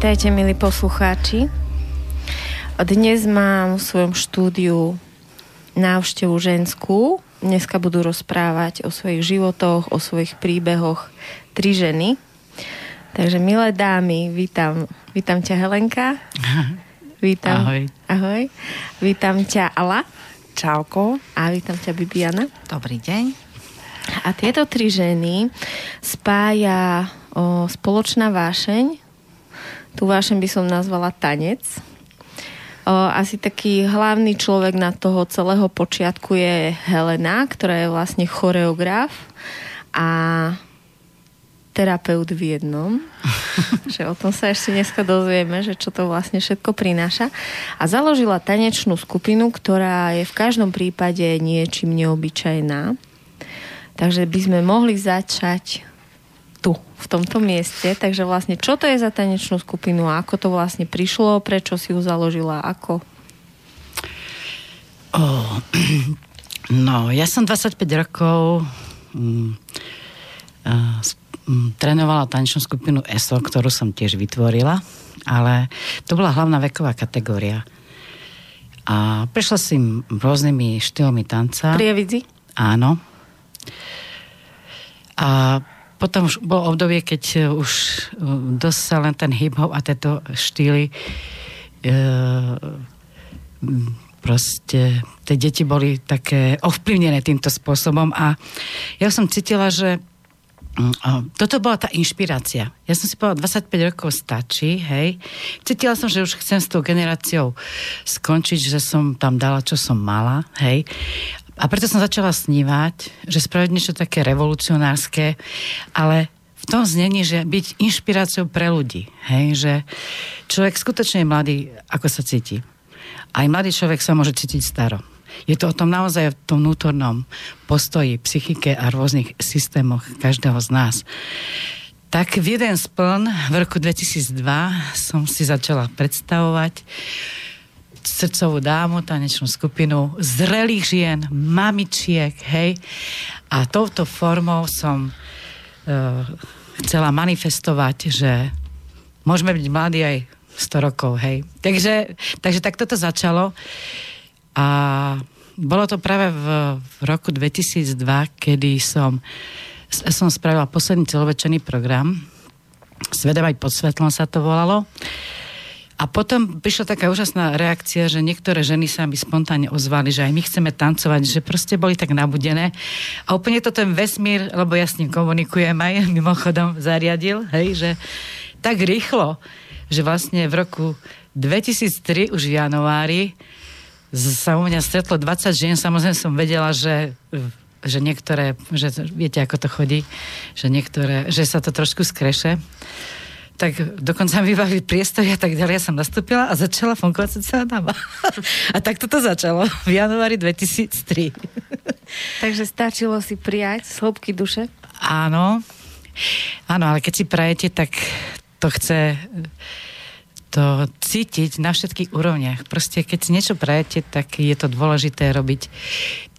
Vítajte, milí poslucháči. Dnes mám v svojom štúdiu návštevu ženskú. Dneska budú rozprávať o svojich životoch, o svojich príbehoch tri ženy. Takže, milé dámy, vítam, vítam ťa Helenka. Vítam. Ahoj. Ahoj. Vítam ťa Ala. Čauko. A vítam ťa Bibiana. Dobrý deň. A tieto tri ženy spája o, spoločná vášeň. Tu vášeň by som nazvala tanec asi taký hlavný človek na toho celého počiatku je Helena, ktorá je vlastne choreograf a terapeut v jednom. že o tom sa ešte dneska dozvieme, že čo to vlastne všetko prináša. A založila tanečnú skupinu, ktorá je v každom prípade niečím neobyčajná. Takže by sme mohli začať tu, v tomto mieste. Takže vlastne, čo to je za tanečnú skupinu a ako to vlastne prišlo, prečo si ju založila, ako? Oh, no, ja som 25 rokov um, uh, um, trénovala tanečnú skupinu ESO, ktorú som tiež vytvorila, ale to bola hlavná veková kategória. A prešla si rôznymi štýlmi tanca. Prievidzi? Áno. A potom už bolo obdobie, keď e, už e, dosť sa len ten hip-hop a tieto štýly e, proste tie deti boli také ovplyvnené týmto spôsobom a ja som cítila, že mm, toto bola tá inšpirácia. Ja som si povedala, 25 rokov stačí, hej. Cítila som, že už chcem s tou generáciou skončiť, že som tam dala, čo som mala, hej. A preto som začala snívať, že spraviť niečo také revolucionárske, ale v tom znení, že byť inšpiráciou pre ľudí. Hej, že človek skutočne je mladý, ako sa cíti. Aj mladý človek sa môže cítiť staro. Je to o tom naozaj v tom vnútornom postoji, psychike a rôznych systémoch každého z nás. Tak v jeden spln v roku 2002 som si začala predstavovať srdcovú dámu, tanečnú skupinu zrelých žien, mamičiek, hej. A touto formou som uh, chcela manifestovať, že môžeme byť mladí aj 100 rokov, hej. Takže, takže tak toto začalo. A bolo to práve v, v roku 2002, kedy som, som spravila posledný celovečerný program. Svedem pod svetlom sa to volalo. A potom prišla taká úžasná reakcia, že niektoré ženy sa mi spontánne ozvali, že aj my chceme tancovať, že proste boli tak nabudené. A úplne to ten vesmír, lebo ja s ním komunikujem aj mimochodom zariadil, hej, že tak rýchlo, že vlastne v roku 2003 už v januári sa u mňa stretlo 20 žien, samozrejme som vedela, že že niektoré, že viete, ako to chodí, že niektoré, že sa to trošku skreše tak dokonca mi vybavili priestory a tak ďalej. Ja som nastúpila a začala fungovať celá dáma. A tak toto začalo v januári 2003. Takže stačilo si prijať z hĺbky duše? Áno. Áno, ale keď si prajete, tak to chce to cítiť na všetkých úrovniach. Proste keď si niečo prajete, tak je to dôležité robiť.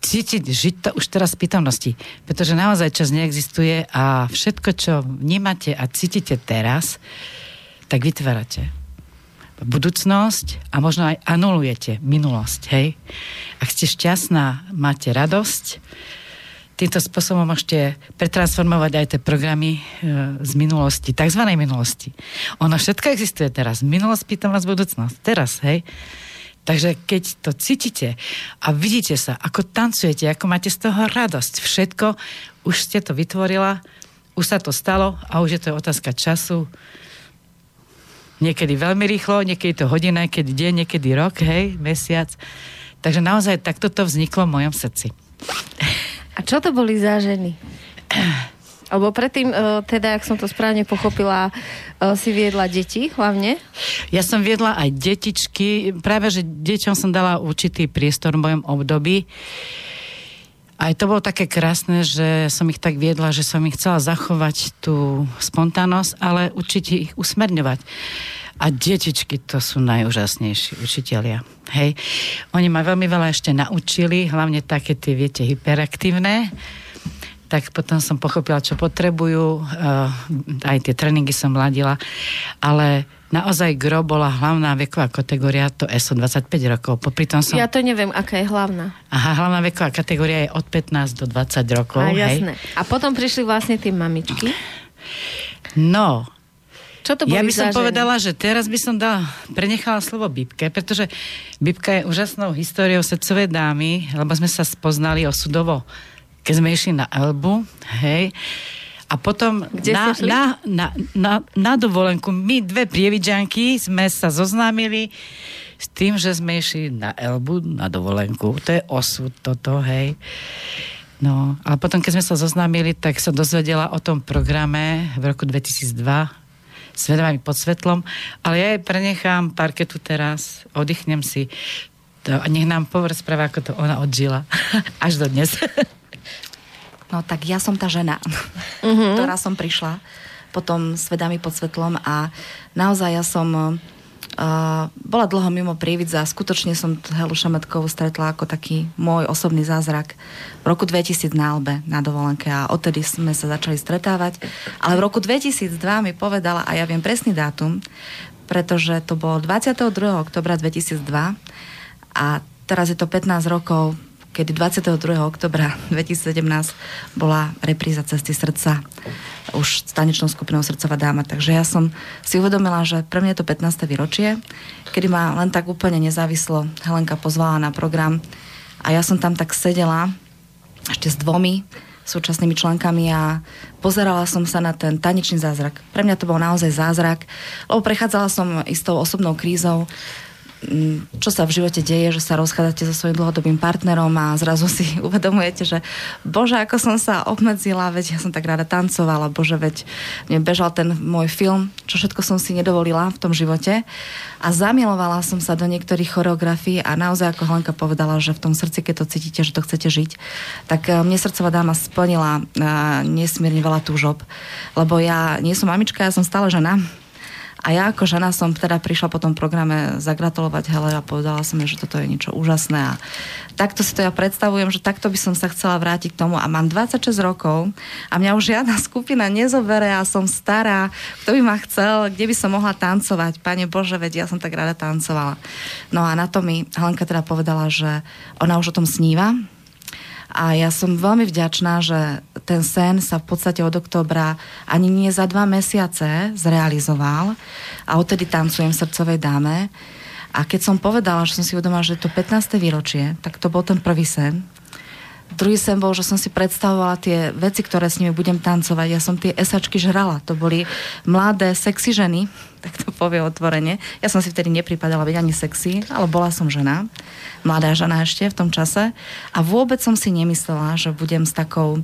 Cítiť, žiť to už teraz v prítomnosti. Pretože naozaj čas neexistuje a všetko, čo vnímate a cítite teraz, tak vytvárate budúcnosť a možno aj anulujete minulosť, hej? Ak ste šťastná, máte radosť, týmto spôsobom môžete pretransformovať aj tie programy e, z minulosti, tzv. minulosti. Ono všetko existuje teraz. Minulosť, prítomnosť, budúcnosť. Teraz, hej. Takže keď to cítite a vidíte sa, ako tancujete, ako máte z toho radosť, všetko, už ste to vytvorila, už sa to stalo a už je to otázka času. Niekedy veľmi rýchlo, niekedy to hodina, niekedy deň, niekedy rok, hej, mesiac. Takže naozaj takto to vzniklo v mojom srdci. A čo to boli za ženy? Alebo predtým, e, teda, ak som to správne pochopila, e, si viedla deti hlavne? Ja som viedla aj detičky. Práve, že deťom som dala určitý priestor v mojom období. Aj to bolo také krásne, že som ich tak viedla, že som ich chcela zachovať tú spontánnosť, ale určite ich usmerňovať. A detičky to sú najúžasnejší učitelia. Hej. Oni ma veľmi veľa ešte naučili, hlavne také tie, viete, hyperaktívne. Tak potom som pochopila, čo potrebujú. Uh, aj tie tréningy som mladila. Ale naozaj gro bola hlavná veková kategória, to ESO 25 rokov. Popri tom som... Ja to neviem, aká je hlavná. Aha, hlavná veková kategória je od 15 do 20 rokov. A, hej. jasné. A potom prišli vlastne tie mamičky. No, Čo to ja by som povedala, že teraz by som dala, prenechala slovo Bibke, pretože Bibka je úžasnou históriou srdcovej dámy, lebo sme sa spoznali osudovo, keď sme išli na Elbu, hej, a potom Kde na, na, na, na, na dovolenku my dve prievidžanky sme sa zoznámili s tým, že sme išli na Elbu na dovolenku. To je osud toto, hej. No, ale potom, keď sme sa zoznámili, tak sa dozvedela o tom programe v roku 2002 Svedomami pod svetlom, ale ja jej prenechám parketu teraz, oddychnem si to, a nech nám porozpráva, ako to ona odžila až do dnes. No tak ja som tá žena, uh-huh. ktorá som prišla potom svedami pod svetlom a naozaj ja som bola dlho mimo prívidza a skutočne som Helu Šemetkovú stretla ako taký môj osobný zázrak v roku 2000 na Albe na dovolenke a odtedy sme sa začali stretávať. Ale v roku 2002 mi povedala, a ja viem presný dátum, pretože to bolo 22. oktobra 2002 a teraz je to 15 rokov kedy 22. oktobra 2017 bola repríza Cesty srdca už s tanečnou skupinou Srdcová dáma. Takže ja som si uvedomila, že pre mňa je to 15. výročie, kedy ma len tak úplne nezávislo Helenka pozvala na program a ja som tam tak sedela ešte s dvomi súčasnými členkami a pozerala som sa na ten tanečný zázrak. Pre mňa to bol naozaj zázrak, lebo prechádzala som istou osobnou krízou, čo sa v živote deje, že sa rozchádzate so svojím dlhodobým partnerom a zrazu si uvedomujete, že bože, ako som sa obmedzila, veď ja som tak rada tancovala, bože, veď mne bežal ten môj film, čo všetko som si nedovolila v tom živote. A zamilovala som sa do niektorých choreografií a naozaj, ako Helenka povedala, že v tom srdci, keď to cítite, že to chcete žiť, tak eh, mne srdcová dáma splnila uh, nesmierne veľa túžob, lebo ja nie som mamička, ja som stále žena, a ja ako žena som teda prišla po tom programe zagratulovať Hele a povedala som že toto je niečo úžasné a takto si to ja predstavujem, že takto by som sa chcela vrátiť k tomu a mám 26 rokov a mňa už žiadna skupina nezobere a som stará, kto by ma chcel, kde by som mohla tancovať. Pane Bože, veď ja som tak rada tancovala. No a na to mi Helenka teda povedala, že ona už o tom sníva, a ja som veľmi vďačná, že ten sen sa v podstate od oktobra ani nie za dva mesiace zrealizoval a odtedy tancujem v srdcovej dáme. A keď som povedala, že som si uvedomila, že je to 15. výročie, tak to bol ten prvý sen. Druhý sen bol, že som si predstavovala tie veci, ktoré s nimi budem tancovať. Ja som tie esačky žrala. To boli mladé, sexy ženy, tak to povie otvorene. Ja som si vtedy nepripadala byť ani sexy, ale bola som žena. Mladá žena ešte v tom čase. A vôbec som si nemyslela, že budem s takou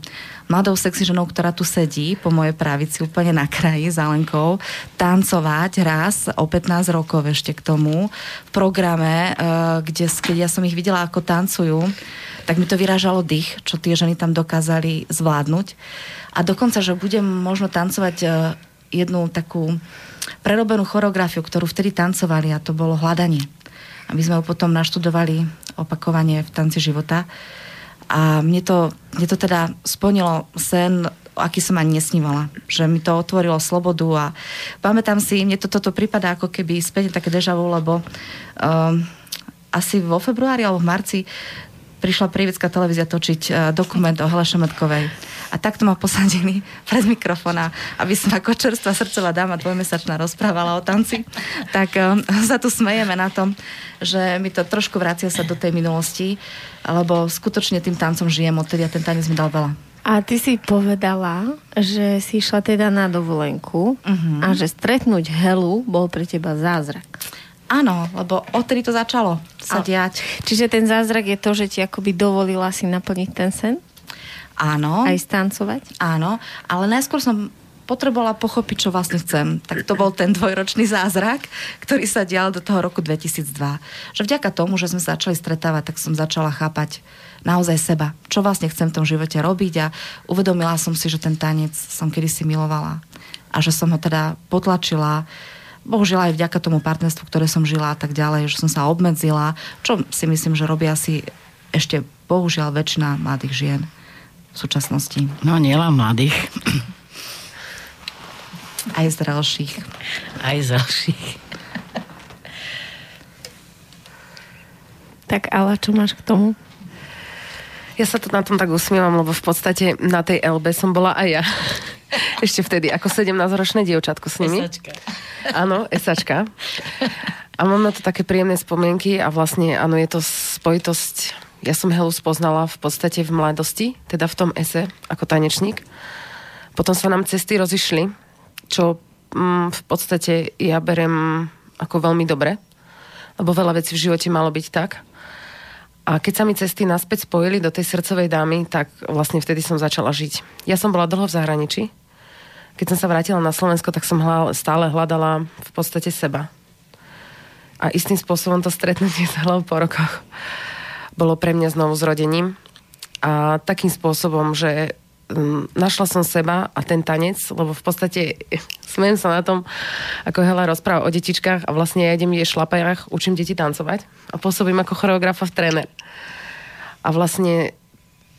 mladou sexy ženou, ktorá tu sedí po mojej pravici úplne na kraji za Lenkou, tancovať raz o 15 rokov ešte k tomu v programe, eh, kde, keď ja som ich videla, ako tancujú, tak mi to vyrážalo dých, čo tie ženy tam dokázali zvládnuť. A dokonca, že budem možno tancovať eh, jednu takú prerobenú choreografiu, ktorú vtedy tancovali a to bolo hľadanie. A my sme ho potom naštudovali opakovanie v tanci života. A mne to, mne to teda splnilo sen, aký som ani nesnívala. Že mi to otvorilo slobodu a pamätám si, mne to toto prípada ako keby späť také deja vu, lebo um, asi vo februári alebo v marci prišla Prievická televízia točiť uh, dokument o Hele Šemetkovej. A takto ma posadili pred mikrofóna, aby som ako čerstvá srdcová dáma dvojmesačná rozprávala o tanci. Tak um, sa tu smejeme na tom, že mi to trošku vracia sa do tej minulosti, lebo skutočne tým tancom žijem, odtedy a ten tanec mi dal veľa. A ty si povedala, že si išla teda na dovolenku uh-huh. a že stretnúť Helu bol pre teba zázrak. Áno, lebo odtedy to začalo sa A- diať. Čiže ten zázrak je to, že ti akoby dovolila si naplniť ten sen? Áno. Aj stancovať? Áno, ale najskôr som potrebovala pochopiť, čo vlastne chcem. Tak to bol ten dvojročný zázrak, ktorý sa dial do toho roku 2002. Že vďaka tomu, že sme sa začali stretávať, tak som začala chápať naozaj seba. Čo vlastne chcem v tom živote robiť a uvedomila som si, že ten tanec som kedysi milovala. A že som ho teda potlačila bohužiaľ aj vďaka tomu partnerstvu, ktoré som žila a tak ďalej, že som sa obmedzila, čo si myslím, že robia si ešte bohužiaľ väčšina mladých žien v súčasnosti. No nielen mladých. Aj zrelších. Aj zrelších. Tak ale čo máš k tomu? Ja sa to na tom tak usmievam, lebo v podstate na tej LB som bola aj ja. Ešte vtedy, ako 17-ročné dievčatko s nimi. Esačka. Áno, esačka. A mám na to také príjemné spomienky a vlastne, áno, je to spojitosť. Ja som Helu spoznala v podstate v mladosti, teda v tom ese, ako tanečník. Potom sa nám cesty rozišli, čo mm, v podstate ja berem ako veľmi dobre, lebo veľa vecí v živote malo byť tak. A keď sa mi cesty naspäť spojili do tej srdcovej dámy, tak vlastne vtedy som začala žiť. Ja som bola dlho v zahraničí. Keď som sa vrátila na Slovensko, tak som stále hľadala v podstate seba. A istým spôsobom to stretnutie sa po rokoch bolo pre mňa znovu zrodením. A takým spôsobom, že um, našla som seba a ten tanec, lebo v podstate smejem sa na tom, ako Hela rozpráva o detičkách a vlastne ja idem jej šlapajach, učím deti tancovať a pôsobím ako choreografa v tréner. A vlastne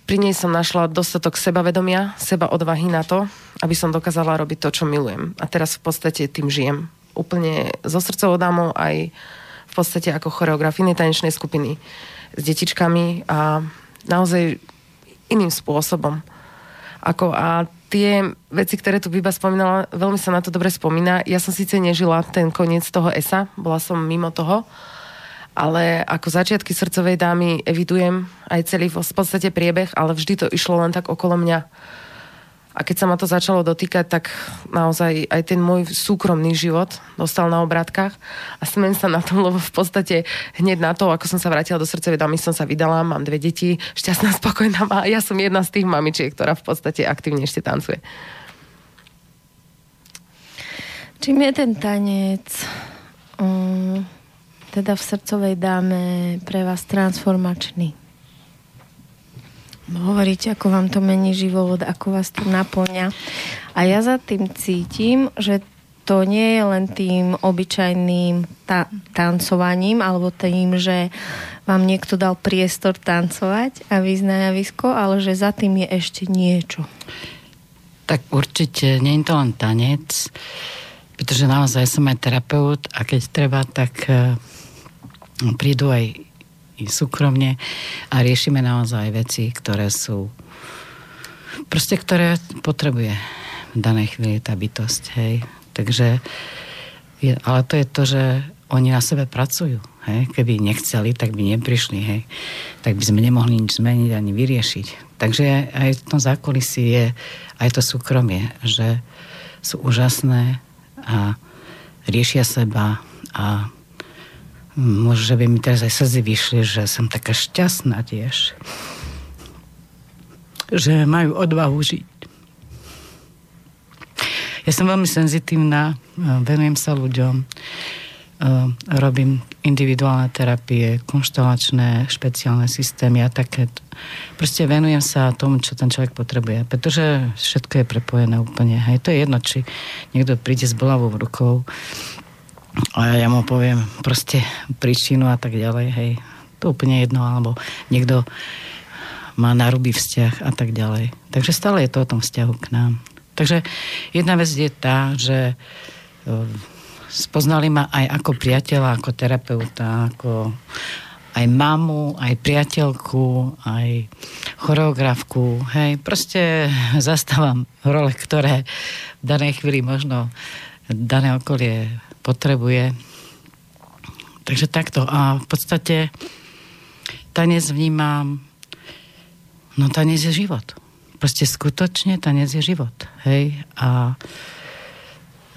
pri nej som našla dostatok sebavedomia, seba odvahy na to, aby som dokázala robiť to, čo milujem. A teraz v podstate tým žijem. Úplne zo srdcov dámov aj v podstate ako choreograf inej tanečnej skupiny s detičkami a naozaj iným spôsobom. Ako a tie veci, ktoré tu Biba spomínala, veľmi sa na to dobre spomína. Ja som síce nežila ten koniec toho ESA, bola som mimo toho, ale ako začiatky srdcovej dámy evidujem aj celý v podstate priebeh, ale vždy to išlo len tak okolo mňa. A keď sa ma to začalo dotýkať, tak naozaj aj ten môj súkromný život dostal na obrátkach a smem sa na tom, lebo v podstate hneď na to, ako som sa vrátila do srdcovej dámy, som sa vydala, mám dve deti, šťastná, spokojná a ja som jedna z tých mamičiek, ktorá v podstate aktívne ešte tancuje. Čím je ten tanec um, teda v srdcovej dáme pre vás transformačný? Hovoríte, ako vám to mení život, ako vás to naplňa. A ja za tým cítim, že to nie je len tým obyčajným ta- tancovaním alebo tým, že vám niekto dal priestor tancovať a výsť na javisko, ale že za tým je ešte niečo. Tak určite nie je to len tanec, pretože naozaj som aj terapeut a keď treba, tak eh, prídu aj i súkromne a riešime naozaj veci, ktoré sú proste, ktoré potrebuje v danej chvíli tá bytosť, hej. Takže, je, ale to je to, že oni na sebe pracujú, hej. Keby nechceli, tak by neprišli, hej. Tak by sme nemohli nič zmeniť ani vyriešiť. Takže aj v tom zákulisí je aj to súkromie, že sú úžasné a riešia seba a Možno, že by mi teraz aj slzy vyšli, že som taká šťastná tiež. Že majú odvahu žiť. Ja som veľmi senzitívna, venujem sa ľuďom, robím individuálne terapie, konštelačné, špeciálne systémy a také. Proste venujem sa tomu, čo ten človek potrebuje, pretože všetko je prepojené úplne. Hej, to je jedno, či niekto príde s bolavou rukou, a ja mu poviem proste príčinu a tak ďalej, hej. To úplne jedno, alebo niekto má narubý vzťah a tak ďalej. Takže stále je to o tom vzťahu k nám. Takže jedna vec je tá, že e, spoznali ma aj ako priateľa, ako terapeuta, ako aj mamu, aj priateľku, aj choreografku. Hej, proste zastávam role, ktoré v danej chvíli možno dané okolie potrebuje. Takže takto. A v podstate tanec vnímam, no tanec je život. Proste skutočne tanec je život. Hej? A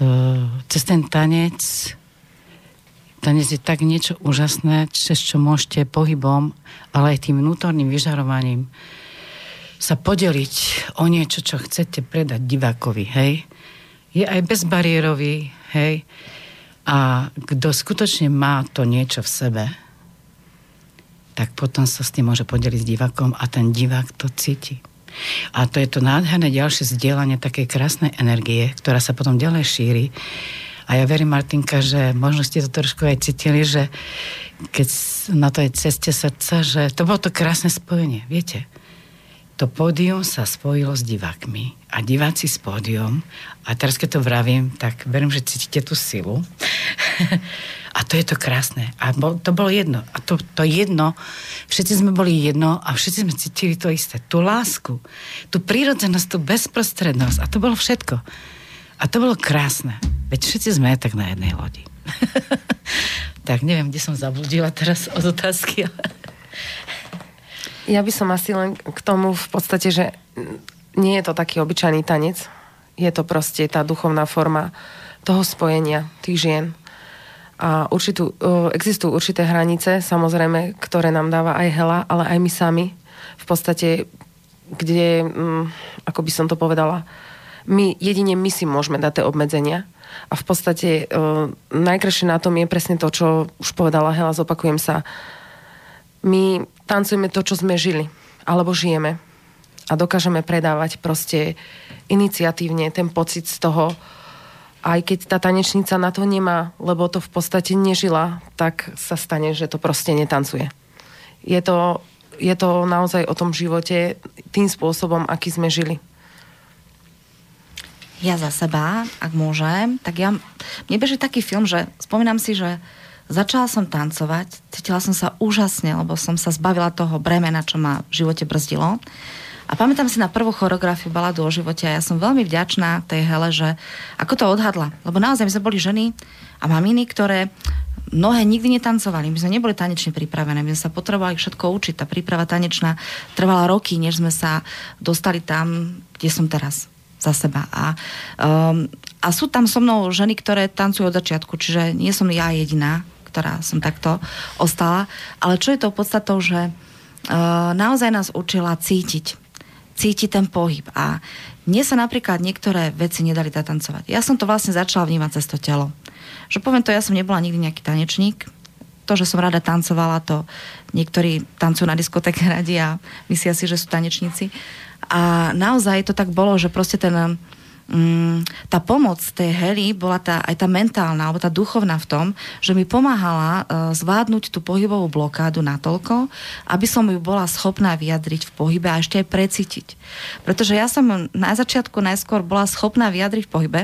e, cez ten tanec tanec je tak niečo úžasné, cez čo môžete pohybom, ale aj tým vnútorným vyžarovaním sa podeliť o niečo, čo chcete predať divákovi, hej? Je aj bezbariérový, hej? A kto skutočne má to niečo v sebe, tak potom sa s tým môže podeliť s divákom a ten divák to cíti. A to je to nádherné ďalšie zdieľanie takej krásnej energie, ktorá sa potom ďalej šíri. A ja verím, Martinka, že možno ste to trošku aj cítili, že keď na tej ceste srdca, že to bolo to krásne spojenie, viete. To pódium sa spojilo s divákmi a diváci s pódium a teraz keď to vravím, tak verím, že cítite tú silu. A to je to krásne. A bol, to bolo jedno. A to, to jedno, všetci sme boli jedno a všetci sme cítili to isté, tú lásku, tú prírodzenosť, tú bezprostrednosť. A to bolo všetko. A to bolo krásne, veď všetci sme tak na jednej lodi. Tak neviem, kde som zabludila teraz od otázky, ale... Ja by som asi len k tomu v podstate, že nie je to taký obyčajný tanec. Je to proste tá duchovná forma toho spojenia tých žien. A určitú, existujú určité hranice, samozrejme, ktoré nám dáva aj Hela, ale aj my sami. V podstate, kde, mm, ako by som to povedala, my, jedine my si môžeme dať tie obmedzenia. A v podstate najkrajšie na tom je presne to, čo už povedala Hela, zopakujem sa. My tancujeme to, čo sme žili, alebo žijeme. A dokážeme predávať proste iniciatívne ten pocit z toho, aj keď tá tanečnica na to nemá, lebo to v podstate nežila, tak sa stane, že to proste netancuje. Je to, je to naozaj o tom živote tým spôsobom, aký sme žili. Ja za seba, ak môžem, tak ja, mne beží taký film, že spomínam si, že Začala som tancovať, cítila som sa úžasne, lebo som sa zbavila toho bremena, čo ma v živote brzdilo. A pamätám si na prvú choreografiu baladu o živote a ja som veľmi vďačná tej Hele, že ako to odhadla. Lebo naozaj my sme boli ženy a maminy, ktoré mnohé nikdy netancovali. My sme neboli tanečne pripravené, my sme sa potrebovali všetko učiť. Tá príprava tanečná trvala roky, než sme sa dostali tam, kde som teraz za seba. A, um, a sú tam so mnou ženy, ktoré tancujú od začiatku, čiže nie som ja jediná, ktorá som takto ostala. Ale čo je to podstatou, že uh, naozaj nás učila cítiť. Cítiť ten pohyb. A mne sa napríklad niektoré veci nedali tancovať. Ja som to vlastne začala vnímať cez to telo. Že poviem to, ja som nebola nikdy nejaký tanečník. To, že som rada tancovala, to niektorí tancujú na diskotéke radi a myslia si, že sú tanečníci. A naozaj to tak bolo, že proste ten mm, tá pomoc tej Heli bola tá, aj tá mentálna, alebo tá duchovná v tom, že mi pomáhala uh, zvládnuť tú pohybovú blokádu natoľko, aby som ju bola schopná vyjadriť v pohybe a ešte aj precítiť. Pretože ja som na začiatku najskôr bola schopná vyjadriť v pohybe,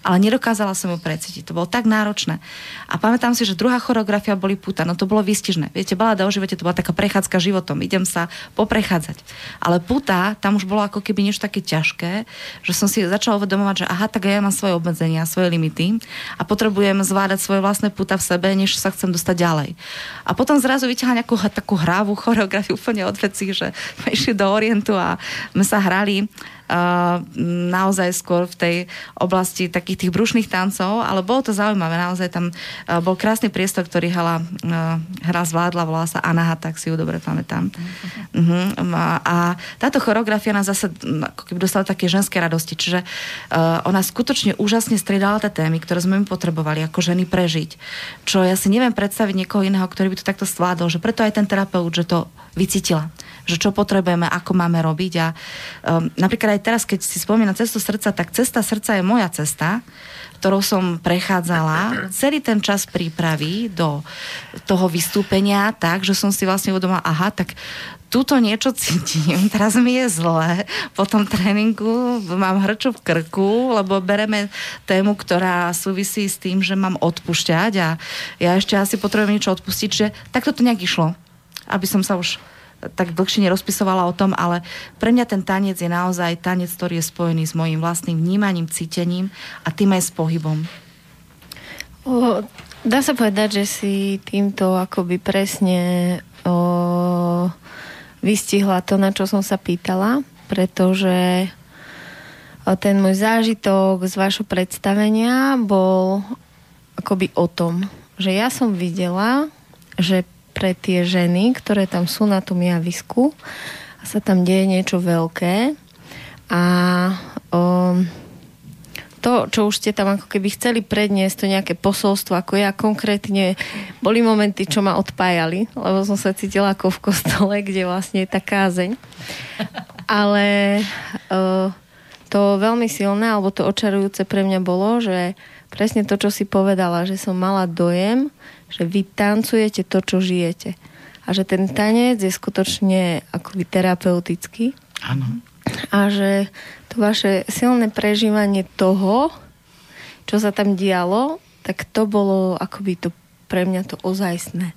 ale nedokázala som ju precítiť. To bolo tak náročné. A pamätám si, že druhá choreografia boli puta, no to bolo vystižné. Viete, balada o živote to bola taká prechádzka životom, idem sa poprechádzať. Ale puta, tam už bolo ako keby niečo také ťažké, že som si začala uvedomovať, že aha, tak ja mám svoje obmedzenia, svoje limity a potrebujem zvládať svoje vlastné puta v sebe, než sa chcem dostať ďalej. A potom zrazu vyťahla nejakú takú hravú choreografiu úplne od vecí, že sme išli do Orientu a sme sa hrali naozaj skôr v tej oblasti takých tých brušných tancov, ale bolo to zaujímavé, naozaj tam bol krásny priestor, ktorý hala, hra zvládla, volala sa Anaha, tak si ju dobre pamätám. Uh-huh. A táto choreografia nás zase ako keby dostala také ženské radosti, čiže ona skutočne úžasne striedala tie témy, ktoré sme my potrebovali ako ženy prežiť. Čo ja si neviem predstaviť niekoho iného, ktorý by to takto zvládol, že preto aj ten terapeut, že to vycítila že čo potrebujeme, ako máme robiť. A um, napríklad aj teraz, keď si spomínam cestu srdca, tak cesta srdca je moja cesta, ktorou som prechádzala celý ten čas prípravy do toho vystúpenia tak, že som si vlastne uvedomila, aha, tak túto niečo cítim, teraz mi je zle, po tom tréningu mám hrču v krku, lebo bereme tému, ktorá súvisí s tým, že mám odpušťať a ja ešte asi potrebujem niečo odpustiť, že takto to nejak išlo, aby som sa už tak dlhšie nerozpisovala o tom, ale pre mňa ten tanec je naozaj tanec, ktorý je spojený s mojim vlastným vnímaním, cítením a tým aj s pohybom. O, dá sa povedať, že si týmto akoby presne o, vystihla to, na čo som sa pýtala, pretože ten môj zážitok z vašho predstavenia bol akoby o tom, že ja som videla, že pre tie ženy, ktoré tam sú na tom javisku a sa tam deje niečo veľké a um, to, čo už ste tam ako keby chceli predniesť, to nejaké posolstvo, ako ja konkrétne, boli momenty, čo ma odpájali, lebo som sa cítila ako v kostole, kde vlastne je tá kázeň. Ale uh, to veľmi silné, alebo to očarujúce pre mňa bolo, že presne to, čo si povedala, že som mala dojem, že vy tancujete to, čo žijete. A že ten tanec je skutočne akoby terapeutický Áno. A že to vaše silné prežívanie toho, čo sa tam dialo, tak to bolo akoby to pre mňa to ozajstné.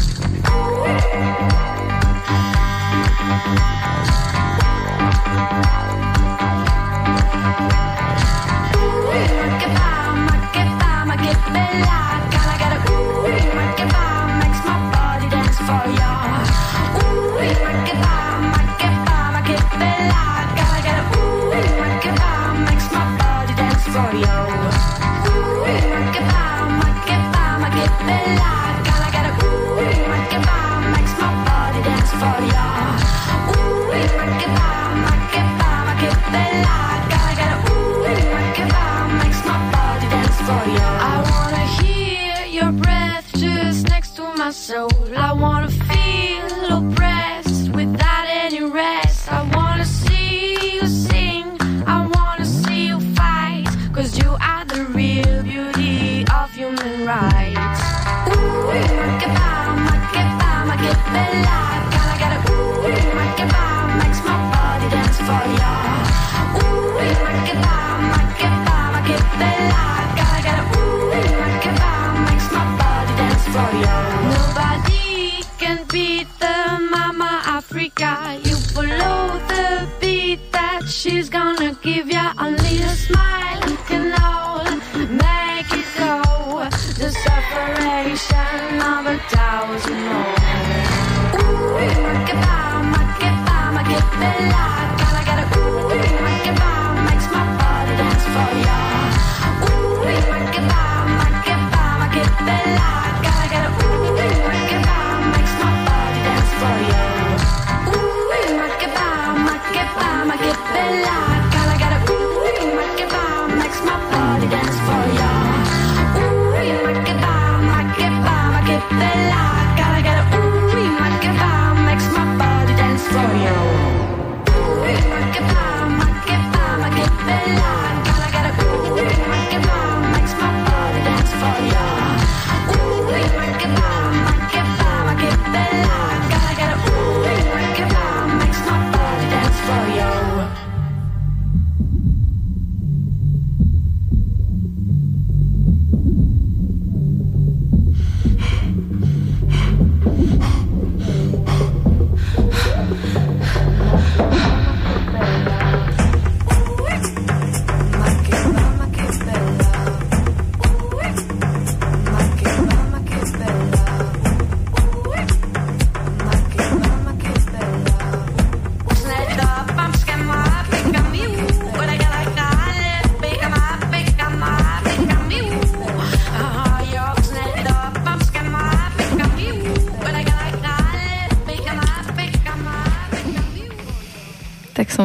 So soul. I wanna Bella.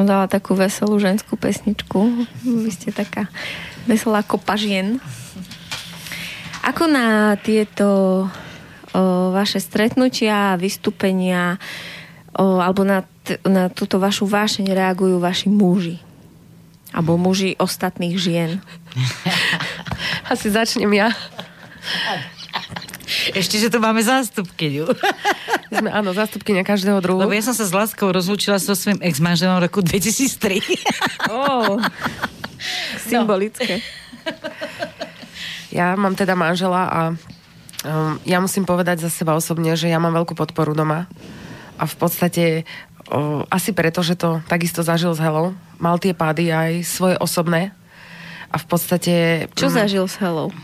Som dala takú veselú ženskú pesničku. Vy ste taká veselá kopa žien. Ako na tieto o, vaše stretnutia, vystúpenia o, alebo na, t- na túto vašu vášeň reagujú vaši muži? Alebo muži ostatných žien? Asi začnem ja. Ešte, že tu máme zástupkyňu. Sme, áno, zástupkyňa každého druhu. Lebo ja som sa s láskou rozlúčila so svojím ex-manželom roku 2003. Oh, symbolické. Ja mám teda manžela a um, ja musím povedať za seba osobne, že ja mám veľkú podporu doma. A v podstate o, asi preto, že to takisto zažil s Helou. Mal tie pády aj svoje osobné. A v podstate... Čo mm, zažil s Helou?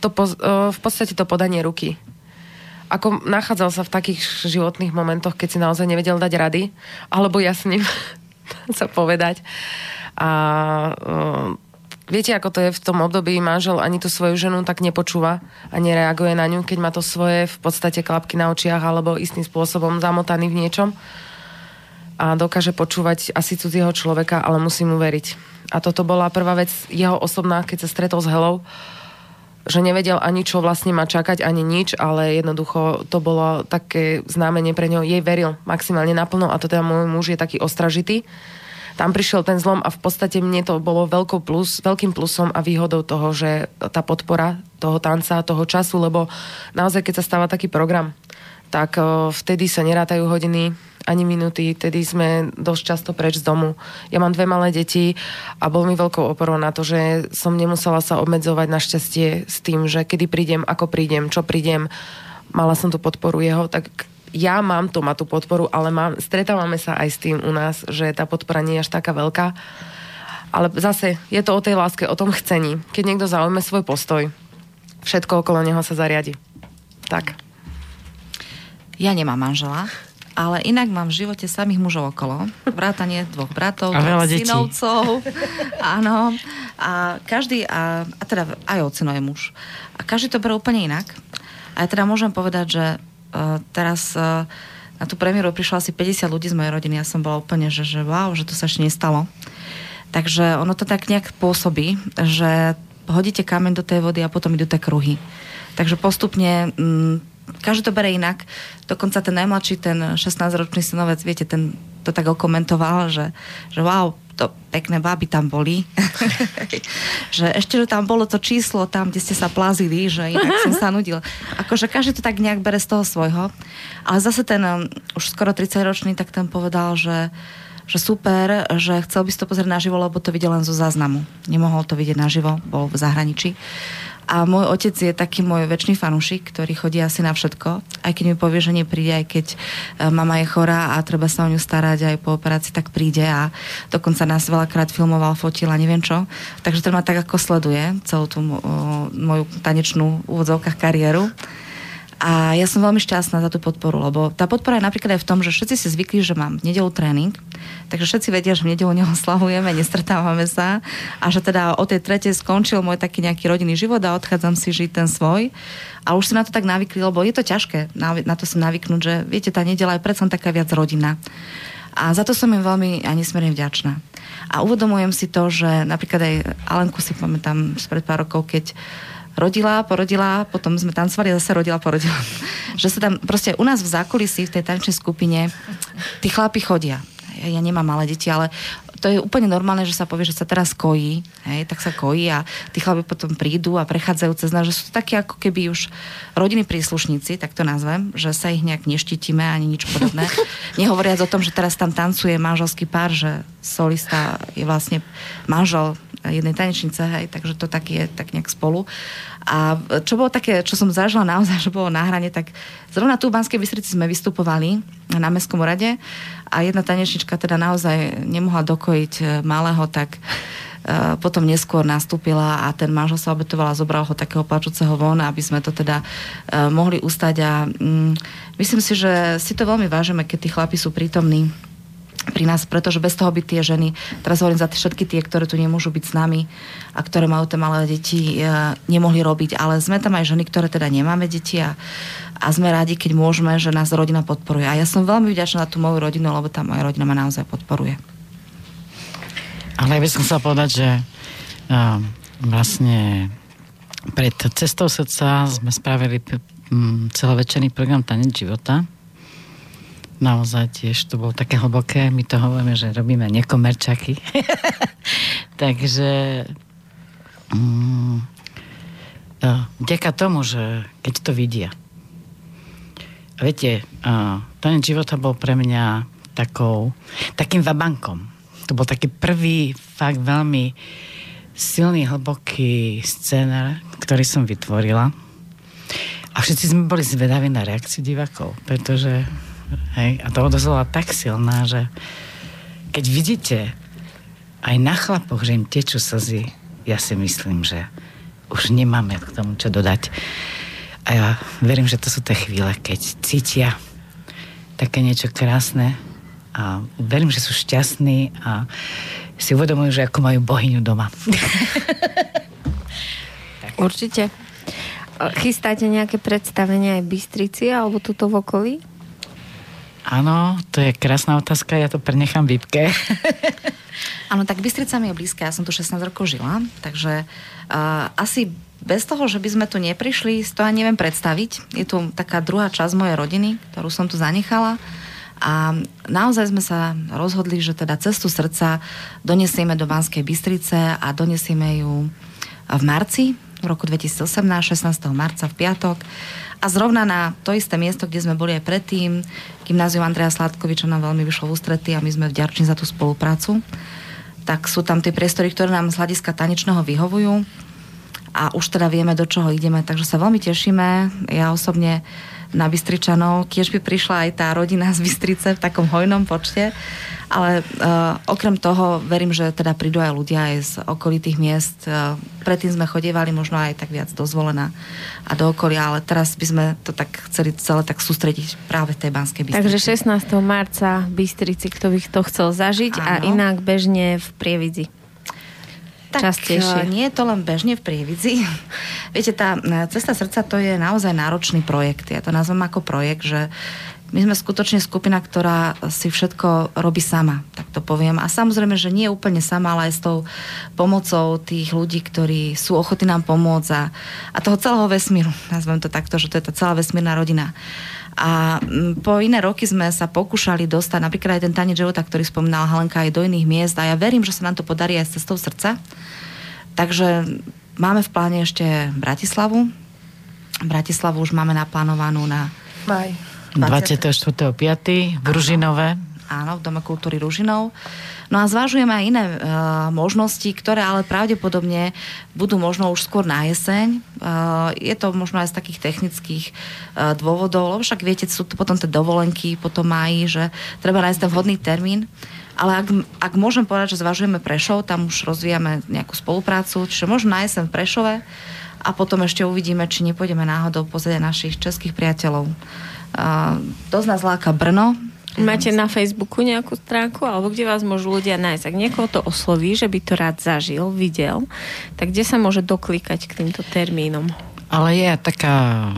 To po, o, v podstate to podanie ruky ako nachádzal sa v takých životných momentoch, keď si naozaj nevedel dať rady, alebo ja s ním sa povedať. A uh, viete, ako to je v tom období, manžel ani tú svoju ženu tak nepočúva a nereaguje na ňu, keď má to svoje v podstate klapky na očiach alebo istým spôsobom zamotaný v niečom. a dokáže počúvať asi cudzieho človeka, ale musí mu veriť. A toto bola prvá vec jeho osobná, keď sa stretol s Helou, že nevedel ani čo vlastne má čakať, ani nič, ale jednoducho to bolo také znamenie pre ňo. Jej veril maximálne naplno a to teda môj muž je taký ostražitý. Tam prišiel ten zlom a v podstate mne to bolo veľkou plus, veľkým plusom a výhodou toho, že tá podpora toho tanca, toho času, lebo naozaj keď sa stáva taký program, tak vtedy sa nerátajú hodiny, ani minúty, tedy sme dosť často preč z domu. Ja mám dve malé deti a bol mi veľkou oporou na to, že som nemusela sa obmedzovať na šťastie s tým, že kedy prídem, ako prídem, čo prídem. Mala som tú podporu jeho, tak ja mám to, má tú podporu, ale mám, stretávame sa aj s tým u nás, že tá podpora nie je až taká veľká. Ale zase je to o tej láske, o tom chcení. Keď niekto zaujme svoj postoj, všetko okolo neho sa zariadi. Tak. Ja nemám manžela, ale inak mám v živote samých mužov okolo. Vrátanie dvoch bratov, a veľa synovcov. Áno. A každý, a, a teda aj ocino je muž. A každý to berú úplne inak. A ja teda môžem povedať, že uh, teraz uh, na tú premiéru prišlo asi 50 ľudí z mojej rodiny. Ja som bola úplne, že, že wow, že to sa ešte nestalo. Takže ono to tak nejak pôsobí, že hodíte kameň do tej vody a potom idú tie kruhy. Takže postupne mm, každý to bere inak. Dokonca ten najmladší, ten 16-ročný synovec, viete, ten to tak okomentoval, že, že wow, to pekné baby tam boli. že ešte, že tam bolo to číslo tam, kde ste sa plazili, že inak som sa nudil. Akože každý to tak nejak bere z toho svojho. Ale zase ten um, už skoro 30-ročný, tak ten povedal, že že super, že chcel by si to pozrieť naživo, lebo to videl len zo záznamu. Nemohol to vidieť naživo, bol v zahraničí. A môj otec je taký môj väčší fanúšik, ktorý chodí asi na všetko. Aj keď mi povie, že nepríde, aj keď e, mama je chorá a treba sa o ňu starať aj po operácii, tak príde a dokonca nás veľakrát filmoval, fotil a neviem čo. Takže to ma tak ako sleduje celú tú moju tanečnú v úvodzovkách kariéru. A ja som veľmi šťastná za tú podporu, lebo tá podpora je napríklad aj v tom, že všetci si zvykli, že mám v nedelu tréning, takže všetci vedia, že v nedelu neoslavujeme, nestretávame sa a že teda o tej tretej skončil môj taký nejaký rodinný život a odchádzam si žiť ten svoj. A už si na to tak navykli, lebo je to ťažké na to si navyknúť, že viete, tá nedela je predsa taká viac rodina. A za to som im veľmi a nesmierne vďačná. A uvedomujem si to, že napríklad aj Alenku si pamätám spred pár rokov, keď rodila, porodila, potom sme tancovali a zase rodila, porodila. že sa tam proste u nás v zákulisí, v tej tančnej skupine, tí chlapi chodia. Ja, ja nemám malé deti, ale to je úplne normálne, že sa povie, že sa teraz kojí, hej, tak sa kojí a tí chlapi potom prídu a prechádzajú cez nás, že sú to takí ako keby už rodiny príslušníci, tak to nazvem, že sa ich nejak neštítime ani nič podobné. Nehovoriac o tom, že teraz tam tancuje manželský pár, že solista je vlastne manžel jednej tanečnice, hej, takže to tak je tak nejak spolu. A čo bolo také, čo som zažila naozaj, že bolo na hrane, tak zrovna tu v Banskej Bystrici sme vystupovali na Mestskom rade a jedna tanečnička teda naozaj nemohla dokojiť e, malého, tak e, potom neskôr nastúpila a ten manžel sa obetoval a zobral ho takého plačúceho von, aby sme to teda uh, mohli ustať a um, myslím si, že si to veľmi vážime, keď tí chlapi sú prítomní pri nás, pretože bez toho by tie ženy, teraz hovorím za všetky tie, ktoré tu nemôžu byť s nami a ktoré majú tie malé deti, e, nemohli robiť, ale sme tam aj ženy, ktoré teda nemáme deti a, a sme radi, keď môžeme, že nás rodina podporuje. A ja som veľmi vďačná na tú moju rodinu, lebo tá moja rodina ma naozaj podporuje. Ale by som chcela povedať, že uh, vlastne pred cestou srdca sme spravili um, celovečerný program Tanec života naozaj tiež to bolo také hlboké. My to hovoríme, že robíme nekomerčaky. Takže mm, vďaka tomu, že keď to vidia. Viete, uh, ten života bol pre mňa takou, takým vabankom. To bol taký prvý, fakt veľmi silný, hlboký scénar, ktorý som vytvorila. A všetci sme boli zvedaví na reakciu divákov, pretože Hej? A to odozvala tak silná, že keď vidíte aj na chlapoch, že im tečú slzy, ja si myslím, že už nemáme k tomu čo dodať. A ja verím, že to sú tie chvíle, keď cítia také niečo krásne a verím, že sú šťastní a si uvedomujú, že ako majú bohyňu doma. Určite. Chystáte nejaké predstavenia aj Bystrici alebo tuto v okolí? Áno, to je krásna otázka, ja to prenechám Vipke. Áno, tak Bystrica mi je blízka, ja som tu 16 rokov žila, takže uh, asi bez toho, že by sme tu neprišli, to ani neviem predstaviť. Je tu taká druhá časť mojej rodiny, ktorú som tu zanechala. A naozaj sme sa rozhodli, že teda cestu srdca donesieme do Banskej Bystrice a donesieme ju v marci, v roku 2018, 16. marca v piatok. A zrovna na to isté miesto, kde sme boli aj predtým, gymnázium Andreja Sladkoviča nám veľmi vyšlo v ústrety a my sme vďační za tú spoluprácu. Tak sú tam tie priestory, ktoré nám z hľadiska tanečného vyhovujú a už teda vieme, do čoho ideme, takže sa veľmi tešíme. Ja osobne na Bystričanov, tiež by prišla aj tá rodina z Bystrice v takom hojnom počte, ale uh, okrem toho verím, že teda prídu aj ľudia aj z okolitých miest. Uh, predtým sme chodievali možno aj tak viac dozvolená a do okolia, ale teraz by sme to tak chceli celé tak sústrediť práve v tej Banskej Bystrici. Takže 16. marca Bystrici, kto by to chcel zažiť Áno. a inak bežne v Prievidzi tak častejšie. Eh, nie je to len bežne v Prievidzi. Viete, tá Cesta srdca to je naozaj náročný projekt. Ja to nazvem ako projekt, že my sme skutočne skupina, ktorá si všetko robí sama, tak to poviem. A samozrejme, že nie úplne sama, ale aj s tou pomocou tých ľudí, ktorí sú ochotní nám pomôcť a, a toho celého vesmíru. Nazvem to takto, že to je tá celá vesmírna rodina. A po iné roky sme sa pokúšali dostať napríklad aj ten tanec života, ktorý spomínala Helenka aj do iných miest a ja verím, že sa nám to podarí aj s cestou srdca. Takže máme v pláne ešte Bratislavu. Bratislavu už máme naplánovanú na maj. 24.5. v Ružinové. Áno, v Dome kultúry Ružinov. No a zvážujeme aj iné e, možnosti, ktoré ale pravdepodobne budú možno už skôr na jeseň. E, je to možno aj z takých technických e, dôvodov, lebo však viete, sú to potom tie dovolenky, potom mají, že treba nájsť ten vhodný termín. Ale ak, ak môžem povedať, že zvažujeme Prešov, tam už rozvíjame nejakú spoluprácu, čiže možno na jeseň v Prešove a potom ešte uvidíme, či nepôjdeme náhodou pozrieť našich českých priateľov. Uh, dosť nás láka Brno, Máte na Facebooku nejakú stránku, alebo kde vás môžu ľudia nájsť? Ak niekoho to osloví, že by to rád zažil, videl, tak kde sa môže doklikať k týmto termínom? Ale je taká,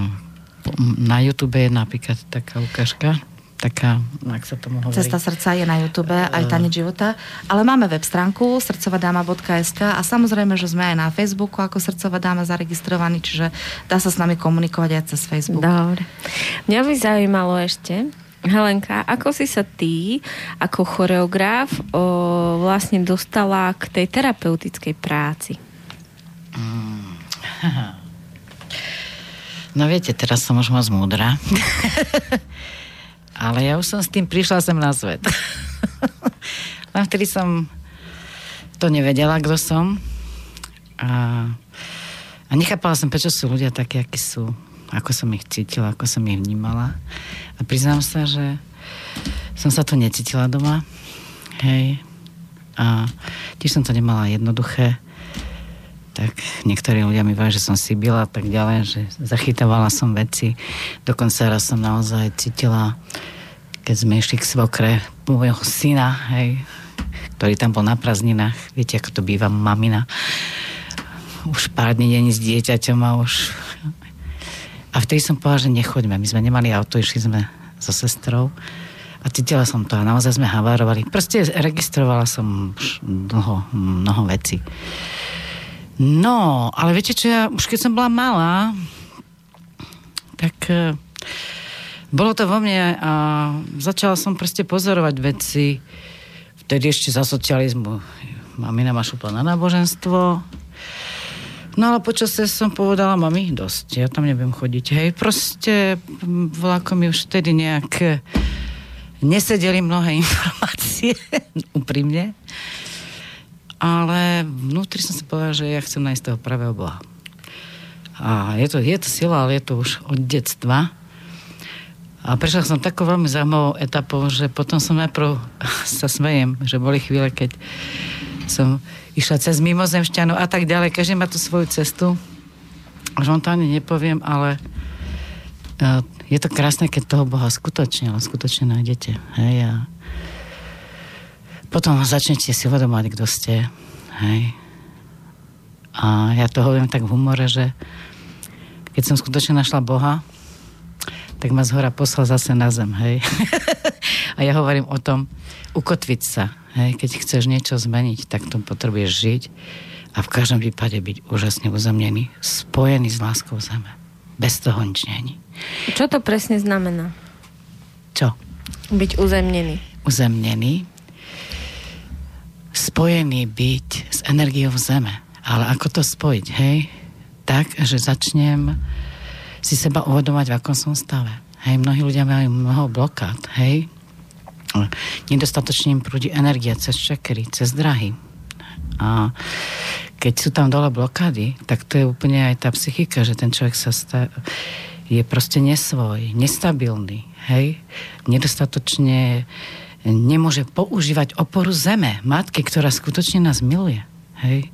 na YouTube je napríklad taká ukážka, taká, ak sa tomu hovorí. Cesta srdca je na YouTube, aj eh. tanec života. Ale máme web stránku srdcovadama.sk a samozrejme, že sme aj na Facebooku ako Srdcová dáma zaregistrovaní, čiže dá sa s nami komunikovať aj cez Facebook. Dobre. Mňa by zaujímalo ešte, Helenka, ako si sa ty ako choreograf o, vlastne dostala k tej terapeutickej práci? Mm. No viete, teraz som už moc múdra. Ale ja už som s tým prišla sem na svet. Len vtedy som to nevedela, kto som. A, a nechápala som, prečo sú ľudia takí, akí sú ako som ich cítila, ako som ich vnímala. A priznám sa, že som sa to necítila doma. Hej. A tiež som to nemala jednoduché. Tak niektorí ľudia mi povedali, že som si byla a tak ďalej, že zachytávala som veci. Dokonca raz som naozaj cítila, keď sme išli k svokre môjho syna, hej, ktorý tam bol na prázdninách. Viete, ako to býva mamina. Už pár dní není s dieťaťom a už a vtedy som povedala, že nechoďme. My sme nemali auto, išli sme so sestrou a cítila som to a naozaj sme havarovali. Proste registrovala som dlho, mnoho vecí. No, ale viete čo, ja už keď som bola malá, tak uh, bolo to vo mne a začala som proste pozorovať veci vtedy ešte za socializmu. Mamina ma šupla náboženstvo, No ale počasie som povedala, mami, dosť, ja tam nebudem chodiť. Hej, proste vlako mi už vtedy nejak nesedeli mnohé informácie, úprimne. Ale vnútri som si povedala, že ja chcem nájsť toho pravého Boha. A je to, je to sila, ale je to už od detstva. A prešla som takou veľmi zaujímavou etapou, že potom som najprv sa smejem, že boli chvíle, keď som išla cez mimozemšťanov a tak ďalej. Každý má tú svoju cestu. Už vám to ani nepoviem, ale e, je to krásne, keď toho Boha skutočne, ale skutočne nájdete. Hej, a potom začnete si uvedomať, kto ste. Hej. A ja to hovorím tak v humore, že keď som skutočne našla Boha, tak ma z hora poslal zase na zem, hej. A ja hovorím o tom, ukotviť sa. Hej, keď chceš niečo zmeniť, tak to potrebuješ žiť a v každom prípade byť úžasne uzemnený, spojený s láskou zeme. Bez toho nič není. Čo to presne znamená? Čo? Byť uzemnený. Uzemnený, spojený byť s energiou zeme. Ale ako to spojiť, hej? Tak, že začnem si seba uvedomať, v akom som stave. Hej, mnohí ľudia majú mnoho blokád, hej? Nedostatočne im prúdi energia cez čakery, cez drahy. A keď sú tam dole blokády, tak to je úplne aj tá psychika, že ten človek sa sta- je proste nesvoj, nestabilný, hej? Nedostatočne nemôže používať oporu zeme, matky, ktorá skutočne nás miluje, hej?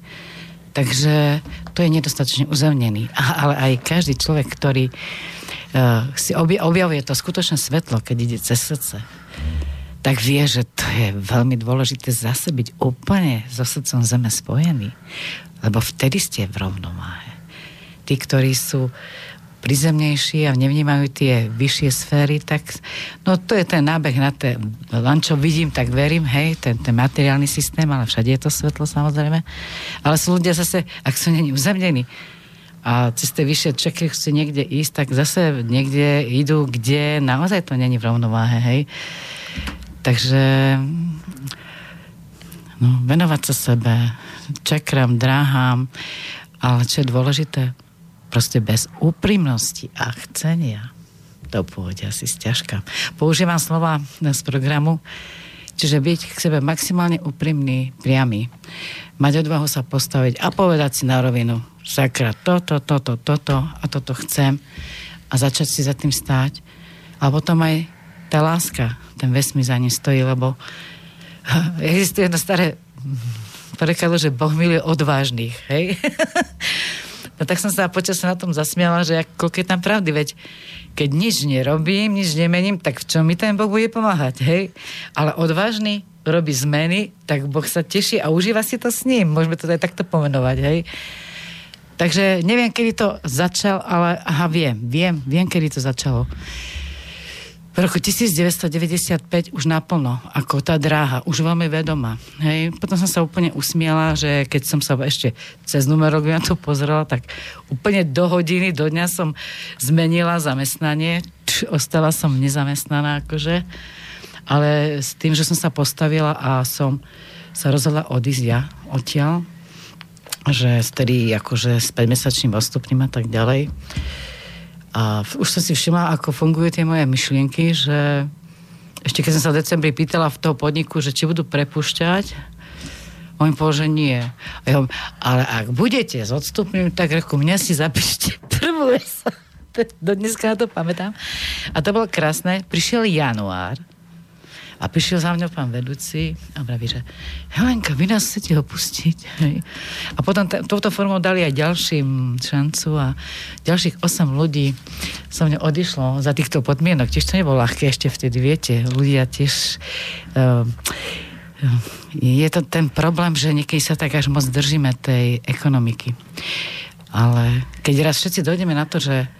Takže to je nedostatočne uzemnený. Ale aj každý človek, ktorý uh, si objavuje to skutočné svetlo, keď ide cez srdce, tak vie, že to je veľmi dôležité zase byť úplne so srdcom zeme spojený. Lebo vtedy ste v rovnováhe. Tí, ktorí sú prizemnejší a nevnímajú tie vyššie sféry, tak no to je ten nábeh na té, len čo vidím, tak verím, hej, ten, ten materiálny systém, ale všade je to svetlo samozrejme. Ale sú ľudia zase, ak sú není uzemnení, a cez tie vyššie čeky chcú niekde ísť, tak zase niekde idú, kde naozaj to není v rovnováhe, hej. Takže no, venovať sa sebe, čakram, dráhám, ale čo je dôležité, proste bez úprimnosti a chcenia to pôjde asi sťažka. Používam slova z programu, čiže byť k sebe maximálne úprimný, priamy. Mať odvahu sa postaviť a povedať si na rovinu, sakra, toto, toto, toto a toto chcem a začať si za tým stáť. A potom aj tá láska, ten vesmír za ním stojí, lebo existuje jedno staré prekladlo, že Boh miluje odvážnych, hej? no tak som sa počas na tom zasmiala, že koľko je tam pravdy, veď keď nič nerobím, nič nemením, tak v čom mi ten Boh bude pomáhať, hej? Ale odvážny robí zmeny, tak Boh sa teší a užíva si to s ním. Môžeme to aj takto pomenovať, hej? Takže neviem, kedy to začal, ale aha, viem, viem, viem, kedy to začalo v roku 1995 už naplno, ako tá dráha, už veľmi vedomá. Hej. Potom som sa úplne usmiala, že keď som sa ešte cez numerok na to pozrela, tak úplne do hodiny, do dňa som zmenila zamestnanie. Ostala som nezamestnaná, akože. Ale s tým, že som sa postavila a som sa rozhodla odísť ja odtiaľ, že vtedy akože s 5-mesačným odstupným a tak ďalej, a už som si všimla, ako fungujú tie moje myšlienky, že ešte keď som sa v decembri pýtala v toho podniku, že či budú prepušťať, on mi povedal, že nie. A ja, ale ak budete s odstupným, tak reku, mňa si zapíšte prvú Do dneska na to pamätám. A to bolo krásne. Prišiel január a prišiel za mňou pán vedúci a vraví, že Helenka, vy nás chcete opustiť. Hej. A potom t- touto formou dali aj ďalším šancu a ďalších 8 ľudí sa mňa odišlo za týchto podmienok. Tiež to nebolo ľahké ešte vtedy, viete. Ľudia tiež... Uh, je to ten problém, že niekedy sa tak až moc držíme tej ekonomiky. Ale keď raz všetci dojdeme na to, že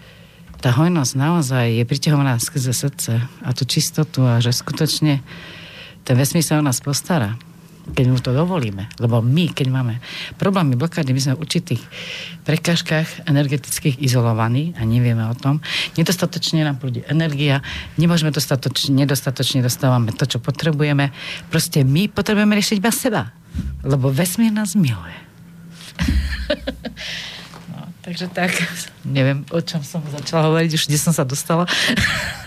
tá hojnosť naozaj je priťahovaná skrze srdce a tú čistotu a že skutočne ten vesmír sa o nás postará keď mu to dovolíme. Lebo my, keď máme problémy, blokády, my sme v určitých prekážkach energetických izolovaní a nevieme o tom. Nedostatočne nám prúdi energia, nemôžeme dostatočne, nedostatočne dostávame to, čo potrebujeme. Proste my potrebujeme riešiť iba seba. Lebo vesmír nás miluje. Takže tak, neviem, o čom som začala hovoriť, už kde som sa dostala.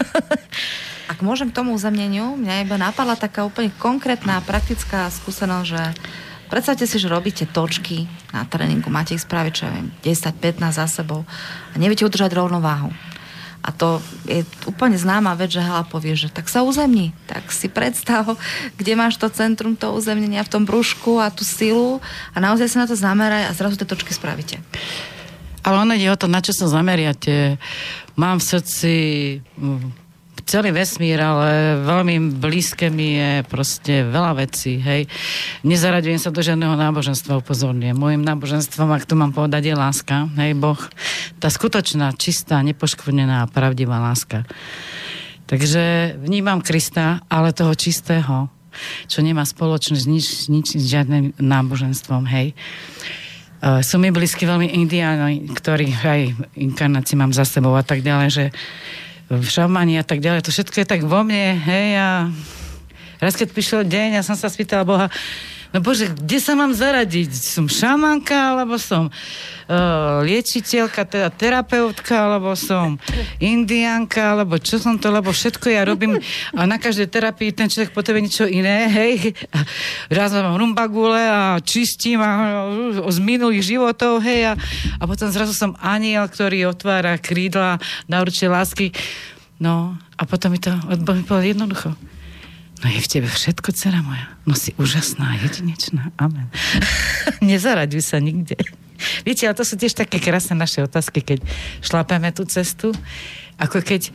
Ak môžem k tomu uzemneniu, mňa iba napadla taká úplne konkrétna, praktická skúsenosť, že predstavte si, že robíte točky na tréningu, máte ich spraviť, čo ja viem, 10-15 za sebou a neviete udržať rovnováhu. A to je úplne známa vec, že Hala povie, že tak sa uzemni. Tak si predstav, kde máš to centrum toho uzemnenia v tom brúšku a tú silu a naozaj sa na to zameraj a zrazu tie točky spravíte. Ale ono je o to, na čo sa zameriate. Mám v srdci celý vesmír, ale veľmi blízke mi je proste veľa vecí, hej. Nezaraďujem sa do žiadneho náboženstva, upozorňujem. Mojím náboženstvom, ak tu mám povedať, je láska, hej, Boh. Tá skutočná, čistá, nepoškvrnená a pravdivá láska. Takže vnímam Krista, ale toho čistého, čo nemá spoločnosť nič, nič s žiadnym náboženstvom, hej. Sú mi blízky veľmi indiáni, ktorí aj inkarnácii mám za sebou a tak ďalej, že šamani a tak ďalej, to všetko je tak vo mne, hej, a raz keď prišiel deň, ja som sa spýtala Boha, no bože, kde sa mám zaradiť? Som šamanka, alebo som uh, liečiteľka, teda terapeutka, alebo som indianka, alebo čo som to, lebo všetko ja robím a na každej terapii ten človek potrebuje niečo iné, hej. Raz mám rumbagule a čistím a, a z minulých životov, hej. A, a potom zrazu som aniel, ktorý otvára krídla na určite lásky. No, a potom mi to odpovedal jednoducho No je v tebe všetko, dcera moja. No si úžasná, jedinečná. Amen. Nezaraďuj sa nikde. Viete, ale to sú tiež také krásne naše otázky, keď šlapeme tú cestu. Ako keď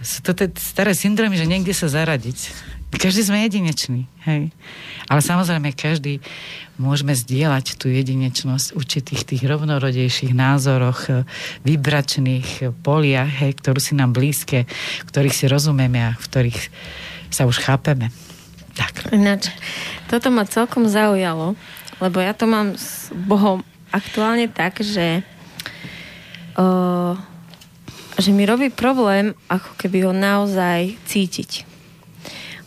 sú to tie staré syndromy, že niekde sa zaradiť. Každý sme jedinečný, hej. Ale samozrejme, každý môžeme zdieľať tú jedinečnosť v určitých tých rovnorodejších názoroch, vybračných poliach, hej, ktorú si nám blízke, ktorých si rozumieme a v ktorých sa už chápeme. Tak. Ináč, toto ma celkom zaujalo, lebo ja to mám s Bohom aktuálne tak, že uh, že mi robí problém, ako keby ho naozaj cítiť.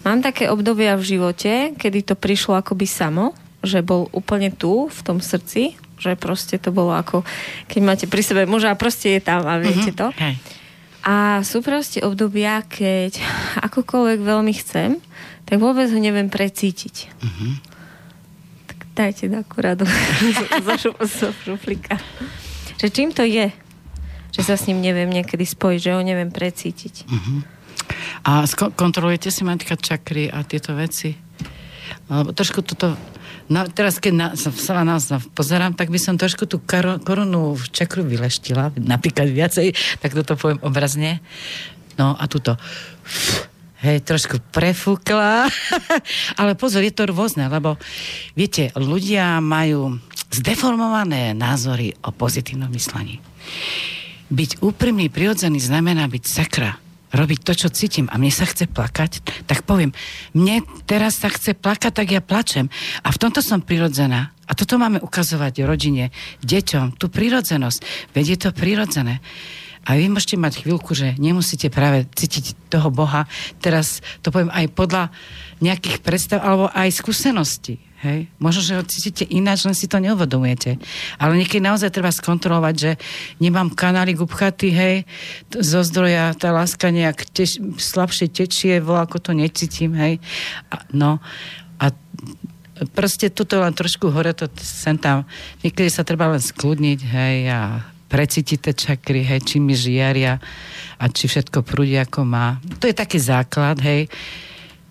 Mám také obdobia v živote, kedy to prišlo akoby samo, že bol úplne tu, v tom srdci, že proste to bolo ako, keď máte pri sebe muža a proste je tam a viete mm-hmm. to. Hej. A sú proste obdobia, keď akokoľvek veľmi chcem, tak vôbec ho neviem precítiť. Uh-huh. Tak dajte takú radu zo, zo šuflíka. Že čím to je, že sa s ním neviem niekedy spojiť, že ho neviem precítiť. Uh-huh. A kontrolujete si matka čakry a tieto veci? Lebo trošku toto No teraz, keď na, sa na nás pozerám, tak by som trošku tú karo, korunu v čakru vyleštila, napríklad viacej, tak toto poviem obrazne. No a tuto hej, trošku prefúkla. Ale pozor, je to rôzne, lebo viete, ľudia majú zdeformované názory o pozitívnom myslení. Byť úprimný, prirodzený znamená byť sakra robiť to, čo cítim a mne sa chce plakať, tak poviem, mne teraz sa chce plakať, tak ja plačem. A v tomto som prirodzená. A toto máme ukazovať rodine, deťom, tú prirodzenosť. Veď je to prirodzené. A vy môžete mať chvíľku, že nemusíte práve cítiť toho Boha. Teraz to poviem aj podľa nejakých predstav alebo aj skúseností. Hej? Možno, že ho cítite ináč, len si to neuvedomujete. Ale niekedy naozaj treba skontrolovať, že nemám kanály upchatý, hej, zo zdroja tá láska nejak teš, slabšie tečie, ako to necítim, hej. A, no, a proste tuto len trošku hore, to sem tam, niekedy sa treba len skľudniť, hej, a precítiť tie čakry, hej, či mi žiaria a či všetko prúdi ako má. To je taký základ, hej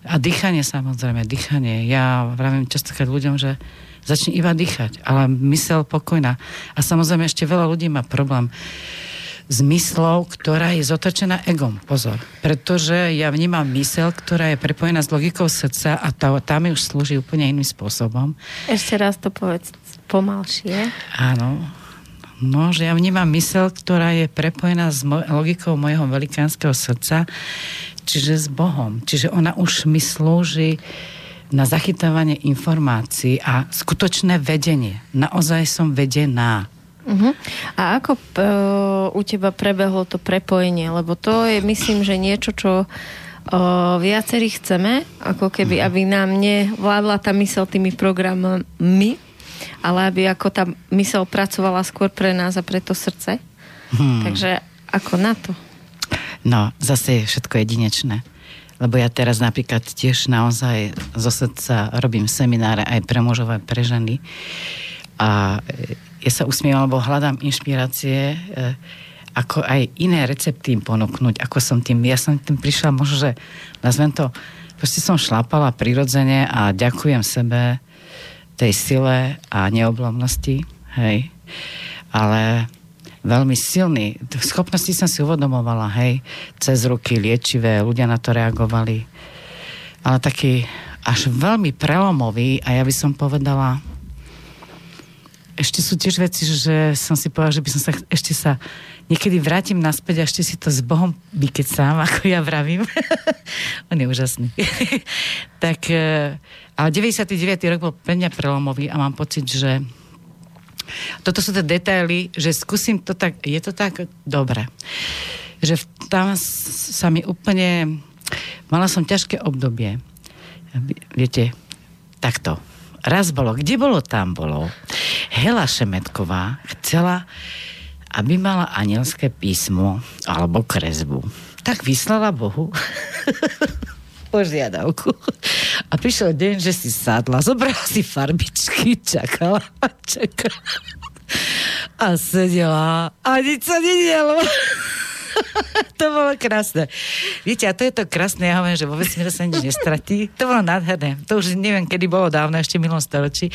a dýchanie samozrejme, dýchanie. Ja vravím častokrát ľuďom, že začni iba dýchať, ale mysel pokojná. A samozrejme ešte veľa ľudí má problém s myslou, ktorá je zotočená egom. Pozor. Pretože ja vnímam mysel, ktorá je prepojená s logikou srdca a tá, tá mi už slúži úplne iným spôsobom. Ešte raz to povedz pomalšie. Áno. No, že ja vnímam mysel, ktorá je prepojená s moj, logikou mojho velikánskeho srdca, čiže s Bohom. Čiže ona už mi slúži na zachytávanie informácií a skutočné vedenie. Naozaj som vedená. Uh-huh. A ako uh, u teba prebehlo to prepojenie? Lebo to je, myslím, že niečo, čo uh, viacerí chceme, ako keby, uh-huh. aby nám nevládla tá mysel tými programami, ale aby ako tá mysel pracovala skôr pre nás a pre to srdce. Hmm. Takže ako na to? No, zase je všetko jedinečné. Lebo ja teraz napríklad tiež naozaj zo srdca robím semináre aj pre mužov, aj pre ženy. A ja sa usmievam, lebo hľadám inšpirácie, e, ako aj iné recepty im ponúknuť, ako som tým, ja som tým prišla možno, že nazvem to, proste som šlapala prirodzene a ďakujem sebe tej sile a neoblomnosti, hej. Ale veľmi silný. Schopnosti som si uvedomovala, hej, cez ruky liečivé, ľudia na to reagovali. Ale taký až veľmi prelomový a ja by som povedala ešte sú tiež veci, že som si povedala, že by som sa ešte sa niekedy vrátim naspäť a ešte si to s Bohom sám, ako ja vravím. On je úžasný. tak, e, ale 99. rok bol pre mňa prelomový a mám pocit, že toto sú tie detaily, že skúsim to tak, je to tak dobre. Že tam sa mi úplne, mala som ťažké obdobie. Viete, takto. Raz bolo, kde bolo, tam bolo. Hela Šemetková chcela, aby mala anielské písmo alebo kresbu. Tak vyslala Bohu požiadavku. A prišiel deň, že si sadla, zobrala si farbičky, čakala a čakala. A sedela a nič sa nedialo. to bolo krásne. Viete, a to je to krásne, ja hovorím, že vo vesmíre sa nič nestratí. To bolo nádherné. To už neviem, kedy bolo dávno, ešte v minulom storočí.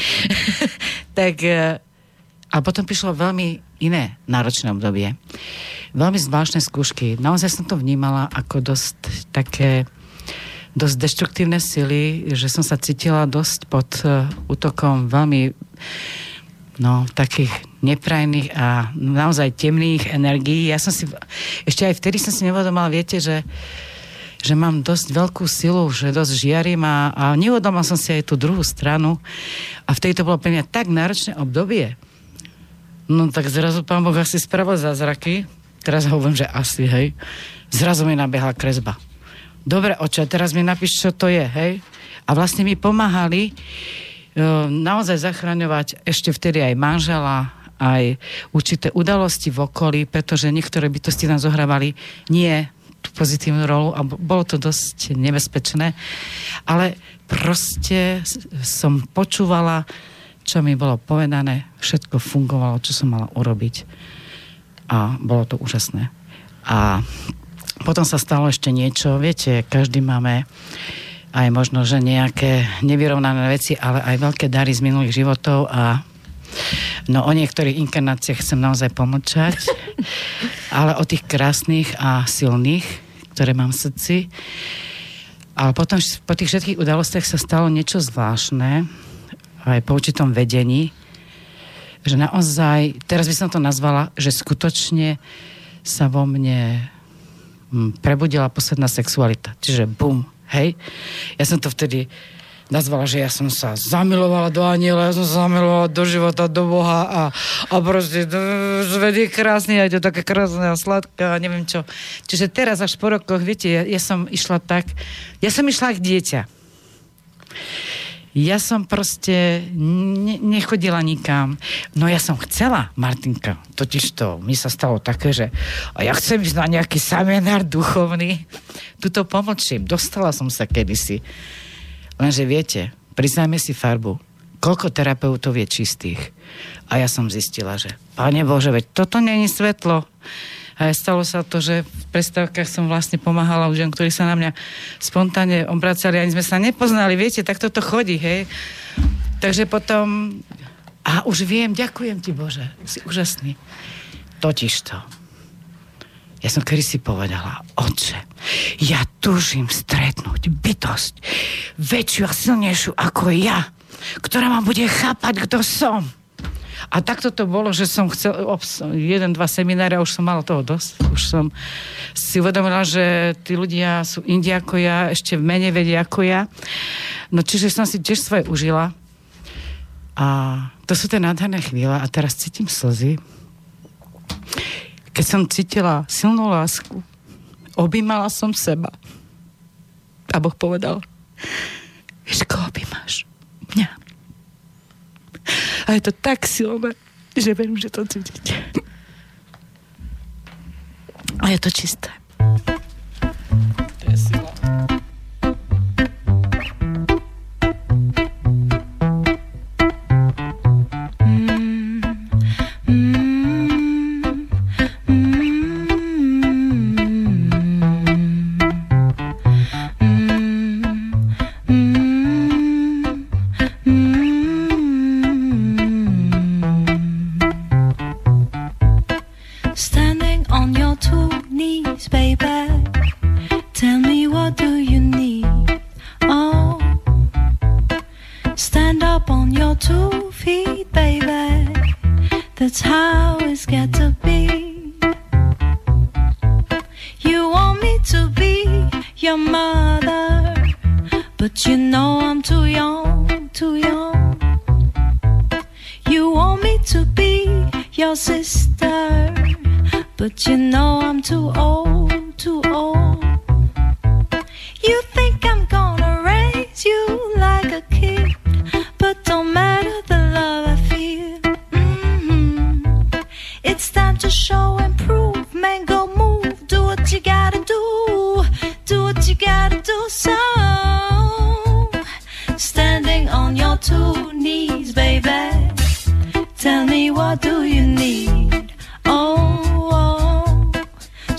tak, e, a potom prišlo veľmi iné náročné obdobie. Veľmi zvláštne skúšky. Naozaj som to vnímala ako dosť také dosť deštruktívne sily, že som sa cítila dosť pod uh, útokom veľmi no, takých neprajných a naozaj temných energií. Ja som si, ešte aj vtedy som si nevedomala, viete, že že mám dosť veľkú silu, že dosť žiarím a, a neuvedomala som si aj tú druhú stranu a vtedy to bolo pre mňa tak náročné obdobie. No tak zrazu pán Boh asi spravil zázraky, teraz hovorím, že asi, hej. Zrazu mi nabehla kresba dobre oče, teraz mi napíš, čo to je, hej? A vlastne mi pomáhali uh, naozaj zachraňovať ešte vtedy aj manžela, aj určité udalosti v okolí, pretože niektoré bytosti nám zohrávali nie tú pozitívnu rolu a bolo to dosť nebezpečné. Ale proste som počúvala, čo mi bolo povedané, všetko fungovalo, čo som mala urobiť. A bolo to úžasné. A potom sa stalo ešte niečo, viete, každý máme aj možno, že nejaké nevyrovnané veci, ale aj veľké dary z minulých životov a no o niektorých inkarnáciách chcem naozaj pomlčať, ale o tých krásnych a silných, ktoré mám v srdci. Ale potom po tých všetkých udalostiach sa stalo niečo zvláštne, aj po určitom vedení, že naozaj, teraz by som to nazvala, že skutočne sa vo mne prebudila posledná sexualita. Čiže bum, hej. Ja som to vtedy nazvala, že ja som sa zamilovala do aniela, ja som sa zamilovala do života, do Boha a, a proste svet je krásny, aj to také krásne a sladké a neviem čo. Čiže teraz až po rokoch, viete, ja, ja som išla tak, ja som išla ako dieťa. Ja som proste ne, nechodila nikam. No ja som chcela, Martinka, totiž to, mi sa stalo také, že a ja chcem ísť na nejaký seminár duchovný. Tuto pomlčím, dostala som sa kedysi. Lenže viete, priznajme si farbu, koľko terapeutov je čistých. A ja som zistila, že Pane Bože, veď toto není svetlo. A stalo sa to, že v predstavkách som vlastne pomáhala ľuďom, ktorí sa na mňa spontánne obracali, ani sme sa nepoznali, viete, tak toto chodí, hej. Takže potom, a už viem, ďakujem ti Bože, si úžasný. Totiž to. Ja som kedy si povedala, oče, ja túžim stretnúť bytosť väčšiu a silnejšiu ako ja, ktorá ma bude chápať, kto som. A takto to bolo, že som chcel, jeden, dva semináre už som mala toho dosť. Už som si uvedomila, že tí ľudia sú indi ako ja, ešte v mene vedia ako ja. No čiže som si tiež svoje užila. A to sú tie nádherné chvíle a teraz cítim slzy. Keď som cítila silnú lásku, objímala som seba. A Boh povedal, vieš, koho objímaš? Mňa. A je to tak silné, že verím, že to cítite. A je to čisté.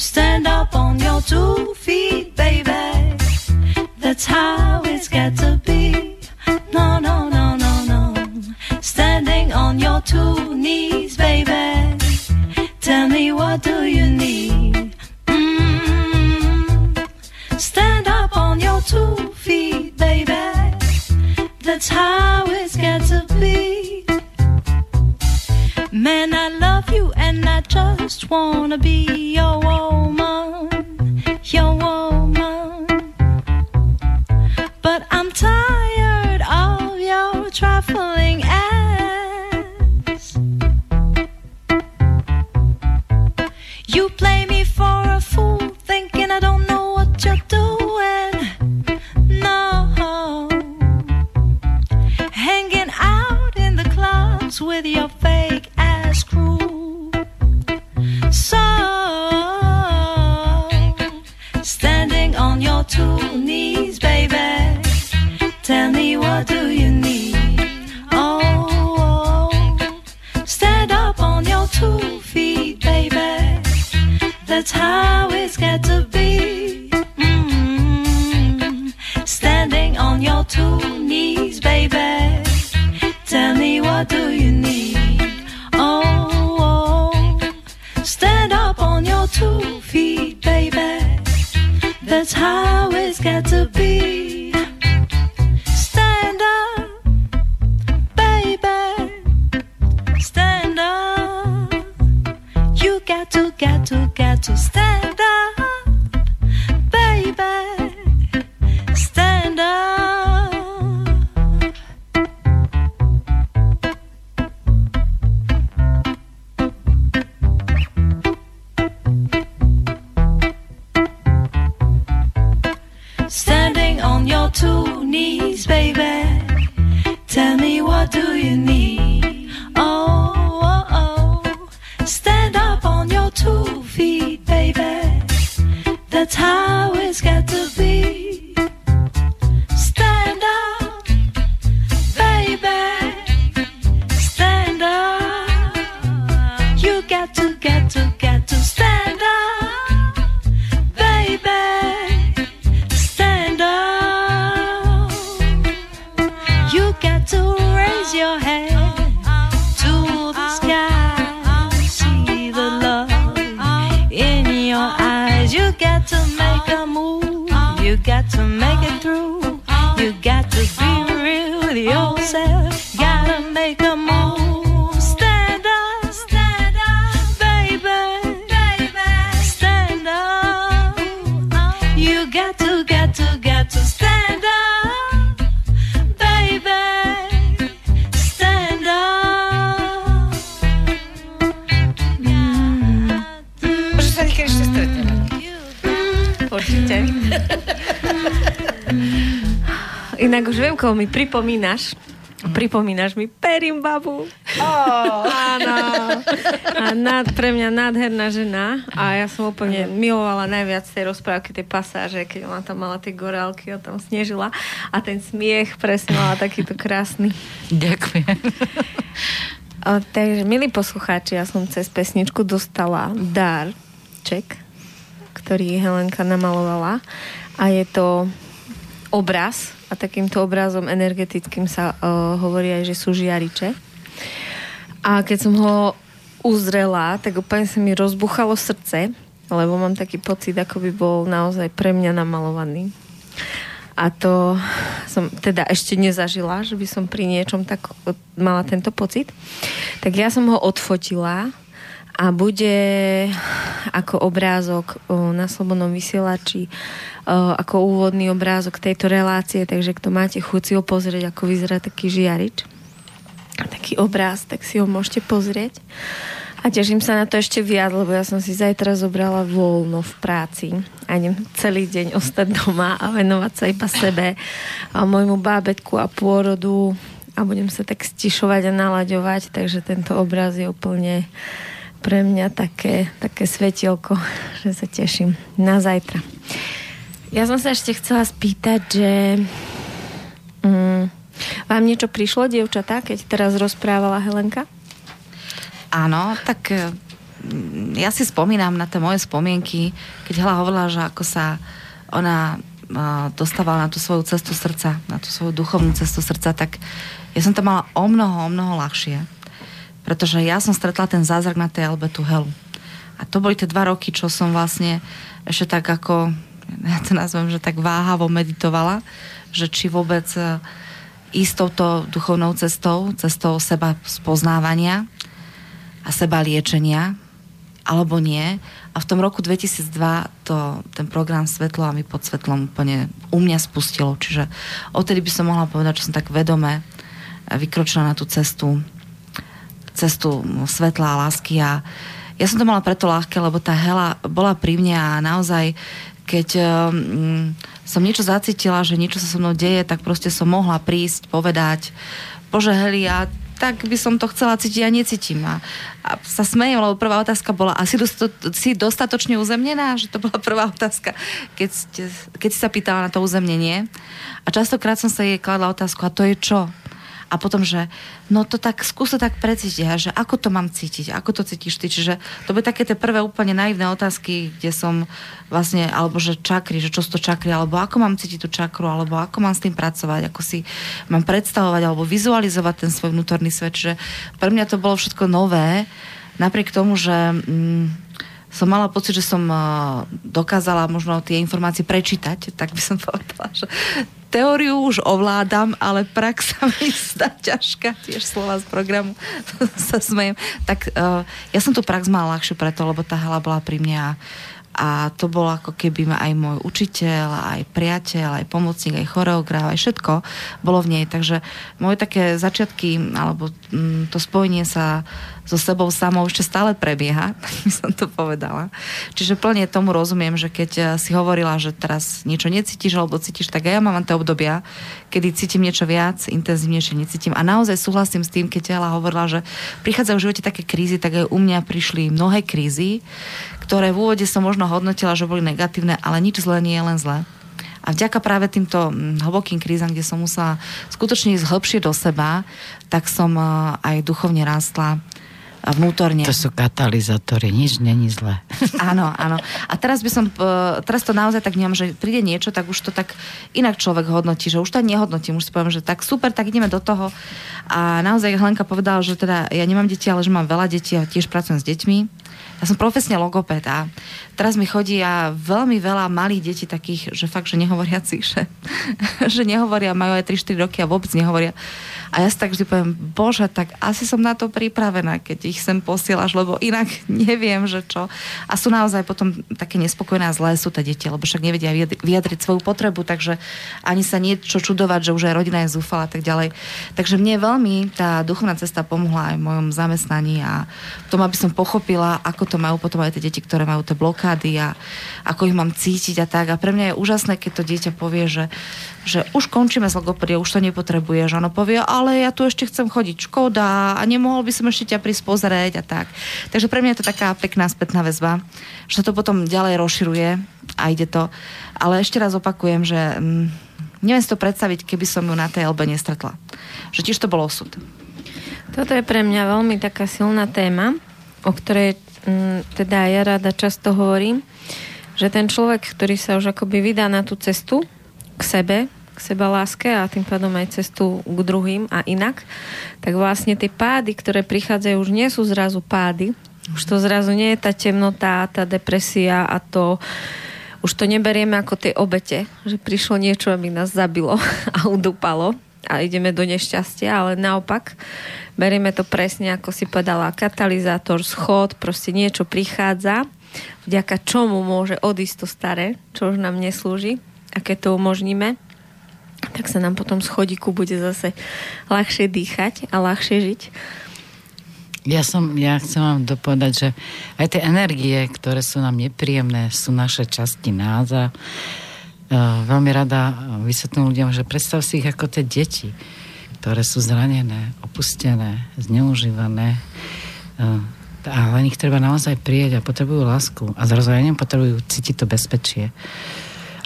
Stand up on your two feet, baby. That's how it's got to be. No, no, no, no, no. Standing on your two knees, baby. Tell me what do you need? Mm. Stand up on your two feet, baby. That's how it's got to be. Man, I love you and I just wanna be your woman, got to be real with yourself. Gotta make a move. Inak už viem, koho mi pripomínaš. Pripomínaš mi Perim babu. Oh. Áno. A nad, pre mňa nádherná žena. A ja som úplne milovala najviac tej rozprávky, tej pasáže, keď ona tam mala tie gorálky a tam snežila. A ten smiech presne mala takýto krásny. Ďakujem. O, takže, milí poslucháči, ja som cez pesničku dostala darček, ktorý Helenka namalovala. A je to obraz a takýmto obrazom energetickým sa uh, hovorí aj, že sú žiariče. A keď som ho uzrela, tak úplne sa mi rozbuchalo srdce, lebo mám taký pocit, ako by bol naozaj pre mňa namalovaný. A to som teda ešte nezažila, že by som pri niečom tak mala tento pocit. Tak ja som ho odfotila a bude ako obrázok na Slobodnom vysielači ako úvodný obrázok tejto relácie, takže kto máte chuť si ho pozrieť, ako vyzerá taký žiarič taký obráz, tak si ho môžete pozrieť. A teším sa na to ešte viac, lebo ja som si zajtra zobrala voľno v práci a idem celý deň ostať doma a venovať sa iba sebe a môjmu bábetku a pôrodu a budem sa tak stišovať a nalaďovať, takže tento obraz je úplne pre mňa také, také svetielko, že sa teším na zajtra. Ja som sa ešte chcela spýtať, že mm, vám niečo prišlo, dievčatá, keď teraz rozprávala Helenka? Áno, tak mm, ja si spomínam na tie moje spomienky, keď Hela hovorila, že ako sa ona dostávala na tú svoju cestu srdca, na tú svoju duchovnú cestu srdca, tak ja som to mala o mnoho, o mnoho ľahšie. Pretože ja som stretla ten zázrak na tej Albetu Helu. A to boli tie dva roky, čo som vlastne ešte tak ako, ja to nazvem, že tak váhavo meditovala, že či vôbec uh, ísť touto duchovnou cestou, cestou seba spoznávania a seba liečenia, alebo nie. A v tom roku 2002 to, ten program Svetlo a my pod svetlom úplne u mňa spustilo. Čiže odtedy by som mohla povedať, že som tak vedome vykročila na tú cestu cestu svetla a lásky a ja som to mala preto ľahké, lebo tá hela bola pri mne a naozaj keď um, som niečo zacítila, že niečo sa so mnou deje, tak proste som mohla prísť, povedať, bože Heli, ja tak by som to chcela cítiť a necítim. A, a sa smejem, lebo prvá otázka bola, a si, dosto, si dostatočne uzemnená? Že to bola prvá otázka, keď, ste, keď si sa pýtala na to uzemnenie. A častokrát som sa jej kladla otázku, a to je čo? A potom, že no to tak skús to tak precítiť, že ako to mám cítiť, ako to cítiš ty. Čiže to by také tie prvé úplne naivné otázky, kde som vlastne, alebo že čakry, že čo sú to čakry, alebo ako mám cítiť tú čakru, alebo ako mám s tým pracovať, ako si mám predstavovať alebo vizualizovať ten svoj vnútorný svet. Čiže pre mňa to bolo všetko nové, napriek tomu, že mm, som mala pocit, že som dokázala možno tie informácie prečítať, tak by som povedala, že teóriu už ovládam, ale prax sa mi zdá ťažká, tiež slova z programu sa smejem. Tak uh, ja som tu prax mala ľahšie preto, lebo tá hala bola pri mne a a to bol ako keby aj môj učiteľ, aj priateľ, aj pomocník, aj choreograf, aj všetko bolo v nej. Takže moje také začiatky, alebo mm, to spojenie sa so sebou samou ešte stále prebieha, by som to povedala. Čiže plne tomu rozumiem, že keď eh, si hovorila, že teraz niečo necítiš alebo cítiš, tak aj ja mám tie obdobia, kedy cítim niečo viac, intenzívnejšie necítim. A naozaj súhlasím s tým, keď Ela hovorila, že prichádzajú v živote také krízy, tak aj u mňa prišli mnohé krízy, ktoré v úvode som možno hodnotila, že boli negatívne, ale nič zlé nie je len zlé. A vďaka práve týmto mm, hlbokým krízam, kde som musela skutočne ísť hlbšie do seba, tak som eh, aj duchovne rástla a vnútorne. To sú katalizátory, nič není zlé. Áno, áno. A teraz by som, e, teraz to naozaj tak nemám, že príde niečo, tak už to tak inak človek hodnotí, že už to nehodnotím, už si poviem, že tak super, tak ideme do toho. A naozaj Hlenka povedala, že teda ja nemám deti, ale že mám veľa detí a tiež pracujem s deťmi. Ja som profesne logoped a teraz mi chodí a veľmi veľa malých detí takých, že fakt, že nehovoriacich, že, že nehovoria, majú aj 3-4 roky a vôbec nehovoria. A ja si tak vždy poviem, bože, tak asi som na to pripravená, keď ich sem posielaš, lebo inak neviem, že čo. A sú naozaj potom také nespokojné a zlé sú tie deti, lebo však nevedia vyjadriť svoju potrebu, takže ani sa niečo čudovať, že už aj rodina je zúfala a tak ďalej. Takže mne veľmi tá duchovná cesta pomohla aj v mojom zamestnaní a tom, aby som pochopila, ako to majú potom aj tie deti, ktoré majú tie blokády a ako ich mám cítiť a tak. A pre mňa je úžasné, keď to dieťa povie, že že už končíme s logopediou, už to nepotrebuje, že ono povie, ale ja tu ešte chcem chodiť, škoda a nemohol by som ešte ťa prísť pozrieť a tak. Takže pre mňa je to taká pekná spätná väzba, že to potom ďalej rozširuje a ide to. Ale ešte raz opakujem, že mm, neviem si to predstaviť, keby som ju na tej LB nestretla. Že tiež to bol osud. Toto je pre mňa veľmi taká silná téma, o ktorej mm, teda ja rada často hovorím, že ten človek, ktorý sa už akoby vydá na tú cestu k sebe, k seba láske a tým pádom aj cestu k druhým a inak, tak vlastne tie pády, ktoré prichádzajú, už nie sú zrazu pády. Už to zrazu nie je tá temnota, tá depresia a to už to neberieme ako tie obete, že prišlo niečo, aby nás zabilo a udúpalo a ideme do nešťastia, ale naopak berieme to presne, ako si povedala, katalizátor, schod, proste niečo prichádza, vďaka čomu môže odísť to staré, čo už nám neslúži a keď to umožníme, tak sa nám potom z chodíku bude zase ľahšie dýchať a ľahšie žiť. Ja som, ja chcem vám dopovedať, že aj tie energie, ktoré sú nám nepríjemné, sú naše časti nás a uh, veľmi rada vysvetlím ľuďom, že predstav si ich ako tie deti, ktoré sú zranené, opustené, zneužívané. A len ich treba naozaj prieť a potrebujú lásku. A zrazu potrebujú cítiť to bezpečie.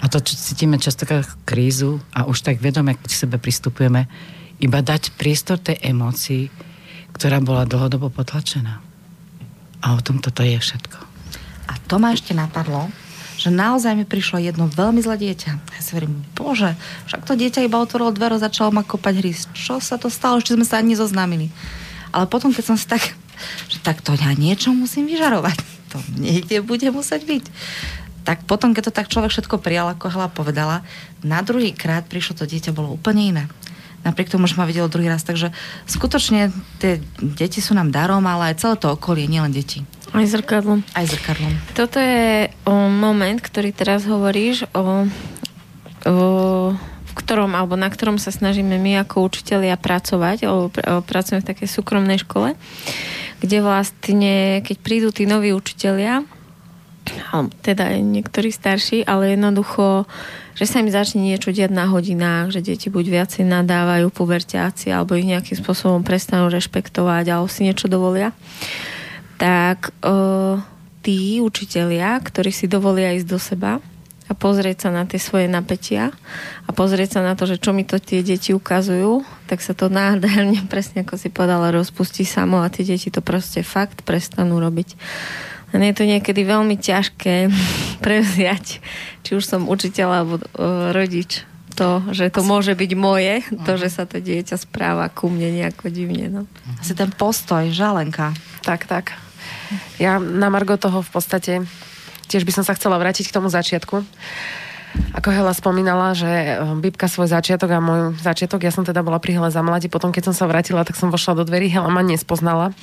A to, čo cítime často krízu a už tak vedome k sebe pristupujeme, iba dať priestor tej emócii, ktorá bola dlhodobo potlačená. A o tom toto je všetko. A to ma ešte napadlo, že naozaj mi prišlo jedno veľmi zlé dieťa. Ja si verím, bože, však to dieťa iba otvorilo dvere, začalo ma kopať hry. Čo sa to stalo? Ešte sme sa ani zoznámili. Ale potom, keď som si tak, že tak to ja niečo musím vyžarovať. To niekde bude musieť byť. Tak potom, keď to tak človek všetko prijal, ako Hela povedala, na druhý krát prišlo to dieťa, bolo úplne iné napriek tomu, že ma videlo druhý raz. Takže skutočne tie deti sú nám darom, ale aj celé to okolie, nielen deti. Aj zrkadlom. Aj zrkadlom. Toto je o moment, ktorý teraz hovoríš o, o v ktorom, alebo na ktorom sa snažíme my ako učitelia pracovať, o, o, pracujeme v takej súkromnej škole, kde vlastne, keď prídu tí noví učitelia, teda aj niektorí starší, ale jednoducho že sa im začne niečo diať na hodinách, že deti buď viacej nadávajú pubertiáci alebo ich nejakým spôsobom prestanú rešpektovať alebo si niečo dovolia, tak uh, tí učitelia, ktorí si dovolia ísť do seba a pozrieť sa na tie svoje napätia a pozrieť sa na to, že čo mi to tie deti ukazujú, tak sa to nádherne, presne ako si povedala, rozpustí samo a tie deti to proste fakt prestanú robiť. A je to niekedy veľmi ťažké prevziať, či už som učiteľ alebo uh, rodič, to, že to môže byť moje, to, že sa to dieťa správa ku mne nejako divne. No. Asi ten postoj, žalenka. Tak, tak. Ja na Margo toho v podstate tiež by som sa chcela vrátiť k tomu začiatku. Ako Hela spomínala, že eh, Bibka svoj začiatok a môj začiatok, ja som teda bola pri Hele za mladí, potom keď som sa vrátila, tak som vošla do dverí, Hela ma nespoznala.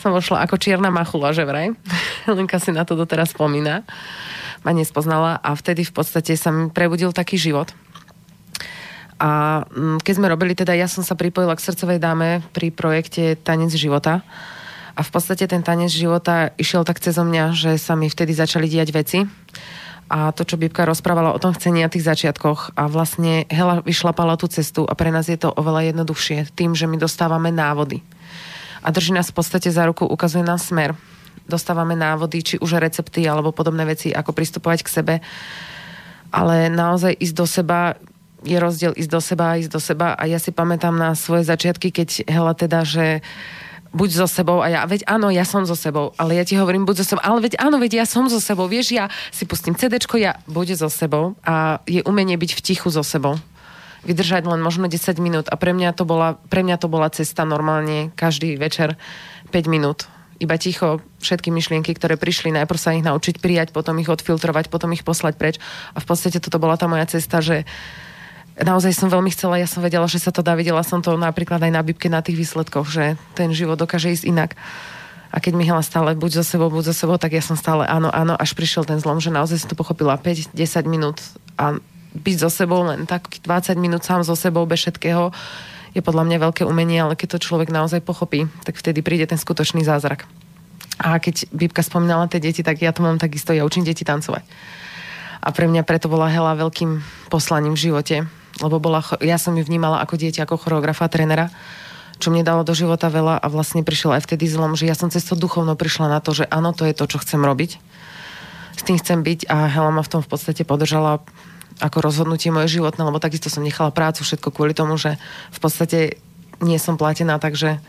Som vošla ako čierna machula, že vraj. Helenka si na to doteraz spomína. Ma nespoznala a vtedy v podstate sa mi prebudil taký život. A mm, keď sme robili, teda ja som sa pripojila k srdcovej dáme pri projekte Tanec života. A v podstate ten tanec života išiel tak cez mňa, že sa mi vtedy začali diať veci a to, čo Bibka rozprávala o tom chcení a tých začiatkoch a vlastne Hela vyšlapala tú cestu a pre nás je to oveľa jednoduchšie tým, že my dostávame návody. A drží nás v podstate za ruku, ukazuje nám smer. Dostávame návody, či už recepty alebo podobné veci, ako pristupovať k sebe. Ale naozaj ísť do seba je rozdiel ísť do seba a ísť do seba a ja si pamätám na svoje začiatky, keď Hela teda, že buď so sebou a ja, veď áno, ja som so sebou, ale ja ti hovorím, buď so sebou, ale veď áno, veď ja som so sebou, vieš, ja si pustím CDčko, ja buď so sebou a je umenie byť v tichu so sebou. Vydržať len možno 10 minút a pre mňa to bola, pre mňa to bola cesta normálne každý večer 5 minút iba ticho všetky myšlienky, ktoré prišli, najprv sa ich naučiť prijať, potom ich odfiltrovať, potom ich poslať preč. A v podstate toto bola tá moja cesta, že naozaj som veľmi chcela, ja som vedela, že sa to dá, videla som to napríklad aj na Bibke na tých výsledkoch, že ten život dokáže ísť inak. A keď mi Hela stále buď so sebou, buď so sebou, tak ja som stále áno, áno, až prišiel ten zlom, že naozaj som to pochopila 5-10 minút a byť so sebou len tak 20 minút sám so sebou bez všetkého je podľa mňa veľké umenie, ale keď to človek naozaj pochopí, tak vtedy príde ten skutočný zázrak. A keď Bibka spomínala tie deti, tak ja to mám takisto, ja učím deti tancovať. A pre mňa preto bola Hela veľkým poslaním v živote, lebo bola, ja som ju vnímala ako dieťa, ako choreografa, trénera, čo mne dalo do života veľa a vlastne prišiel aj vtedy zlom, že ja som cez to duchovno prišla na to, že áno, to je to, čo chcem robiť. S tým chcem byť a Hela ma v tom v podstate podržala ako rozhodnutie moje životné, lebo takisto som nechala prácu, všetko kvôli tomu, že v podstate nie som platená, takže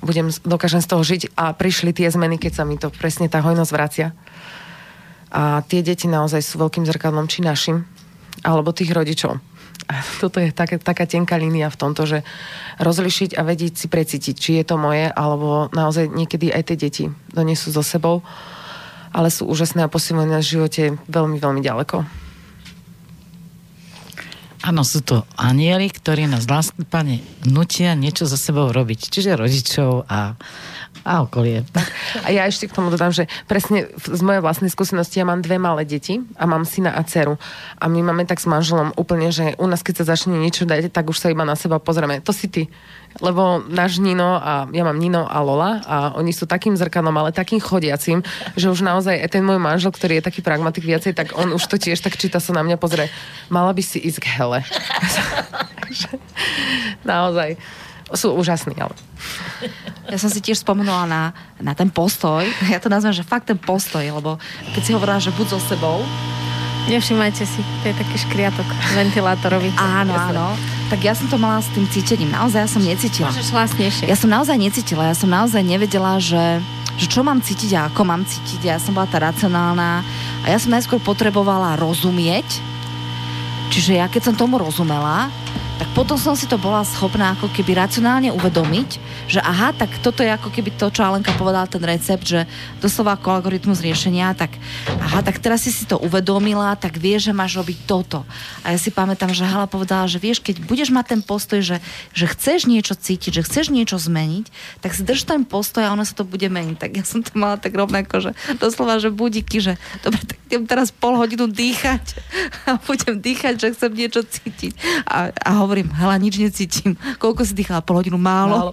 budem, dokážem z toho žiť a prišli tie zmeny, keď sa mi to presne tá hojnosť vracia. A tie deti naozaj sú veľkým zrkadlom či našim, alebo tých rodičov. Toto je taká, taká tenká línia v tomto, že rozlišiť a vedieť si precítiť, či je to moje, alebo naozaj niekedy aj tie deti donesú so sebou. ale sú úžasné a posilujú v živote veľmi, veľmi ďaleko. Áno, sú to anieli, ktorí nás pane, nutia niečo za sebou robiť. Čiže rodičov a, a okolie. A ja ešte k tomu dodám, že presne z mojej vlastnej skúsenosti ja mám dve malé deti a mám syna a dceru. A my máme tak s manželom úplne, že u nás keď sa začne niečo dať, tak už sa iba na seba pozrieme. To si ty lebo náš Nino a ja mám Nino a Lola a oni sú takým zrkanom, ale takým chodiacim, že už naozaj ten môj manžel, ktorý je taký pragmatik viacej, tak on už to tiež tak číta sa na mňa pozrie. Mala by si ísť k hele. naozaj sú úžasní, ale... Ja som si tiež spomenula na, na ten postoj. Ja to nazvem, že fakt ten postoj, lebo keď si hovorila, že buď so sebou, Nevšimajte si, to je taký škriatok ventilátorový. Áno, áno. Tak ja som to mala s tým cítením. Naozaj ja som necítila. Môžeš hlasnejšie. Ja som naozaj necítila. Ja som naozaj nevedela, že, že čo mám cítiť a ako mám cítiť. Ja som bola tá racionálna a ja som najskôr potrebovala rozumieť. Čiže ja keď som tomu rozumela, tak potom som si to bola schopná ako keby racionálne uvedomiť, že aha, tak toto je ako keby to, čo Alenka povedala, ten recept, že doslova ako algoritmus riešenia, tak aha, tak teraz si si to uvedomila, tak vieš, že máš robiť toto. A ja si pamätám, že Hala povedala, že vieš, keď budeš mať ten postoj, že, že chceš niečo cítiť, že chceš niečo zmeniť, tak si drž ten postoj a ono sa to bude meniť. Tak ja som to mala tak rovnako, že doslova, že budíky, že dobre, tak idem teraz pol hodinu dýchať a budem dýchať, že chcem niečo cítiť. A, a hovorím, hele, nič necítim. Koľko si dýchala? Pol hodinu málo. málo.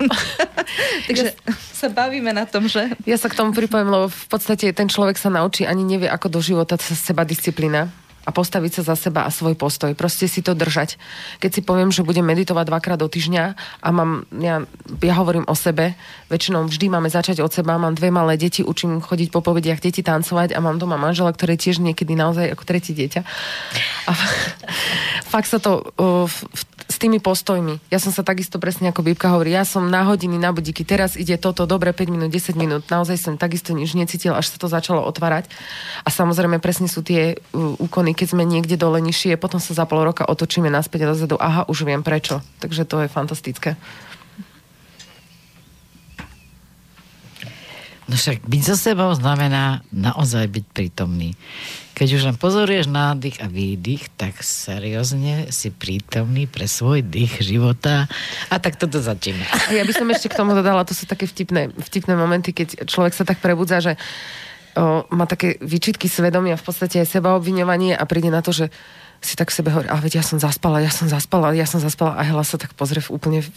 Takže ja, sa bavíme na tom, že... Ja sa k tomu pripojím, lebo v podstate ten človek sa naučí, ani nevie, ako do života sa seba disciplína a postaviť sa za seba a svoj postoj. Proste si to držať. Keď si poviem, že budem meditovať dvakrát do týždňa a mám, ja, ja hovorím o sebe, väčšinou vždy máme začať od seba, mám dve malé deti, učím chodiť po povediach deti tancovať a mám doma manžela, ktoré tiež niekedy naozaj ako tretie dieťa. A fakt sa to uh, s tými postojmi. Ja som sa takisto presne ako Bíbka hovorí, ja som na hodiny, na budíky, teraz ide toto, dobre, 5 minút, 10 minút, naozaj som takisto nič necítil, až sa to začalo otvárať. A samozrejme presne sú tie uh, úkony, keď sme niekde dole nižšie, potom sa za pol roka otočíme naspäť a dozadu, aha, už viem prečo. Takže to je fantastické. No však byť so sebou znamená naozaj byť prítomný. Keď už len pozoruješ nádych a výdych, tak seriózne si prítomný pre svoj dých života. A tak toto začína. Ja by som ešte k tomu dodala, to sú také vtipné, vtipné momenty, keď človek sa tak prebudza, že o, má také výčitky svedomia, v podstate aj sebaobviňovanie a príde na to, že si tak v sebe hovorí, ale veď ja som zaspala, ja som zaspala, ja som zaspala a Hela sa tak pozrie v úplne... V...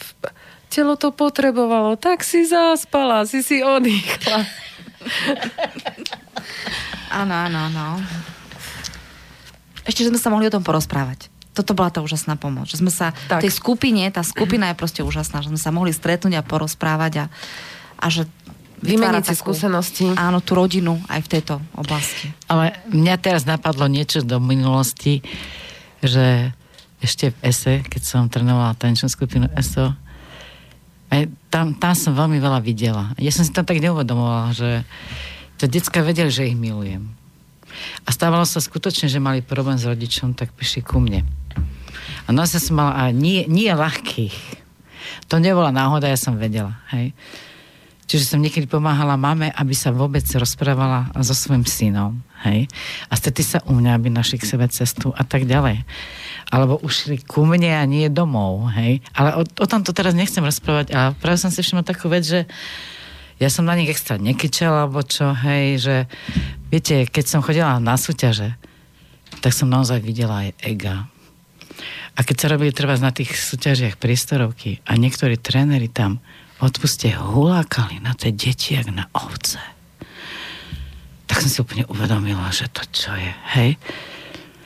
Telo to potrebovalo, tak si zaspala, si si oddychla. Áno, áno, áno. Ešte, že sme sa mohli o tom porozprávať. Toto bola tá úžasná pomoc. Že sme sa tak. tej skupine, tá skupina je proste úžasná, že sme sa mohli stretnúť a porozprávať a, a že vymeniť si skúsenosti. Áno, tú rodinu aj v tejto oblasti. Ale mňa teraz napadlo niečo do minulosti, že ešte v ESE, keď som trénovala tanečnú skupinu ESO, aj tam, tam som veľmi veľa videla. Ja som si tam tak neuvedomovala, že to detská vedeli, že ich milujem. A stávalo sa skutočne, že mali problém s rodičom, tak prišli ku mne. A naozaj som mala aj nie, nie ľahkých. To nebola náhoda, ja som vedela. Hej. Čiže som niekedy pomáhala mame, aby sa vôbec rozprávala so svojím synom. Hej. A stretli sa u mňa, aby našli k sebe cestu a tak ďalej. Alebo ušli ku mne a nie domov. Hej. Ale o, o tom to teraz nechcem rozprávať. A práve som si všimla takú vec, že ja som na nich extra nekečala, alebo čo, hej, že viete, keď som chodila na súťaže, tak som naozaj videla aj ega. A keď sa robili treba na tých súťažiach priestorovky a niektorí tréneri tam odpuste hulákali na tie deti jak na ovce, tak som si úplne uvedomila, že to čo je, hej.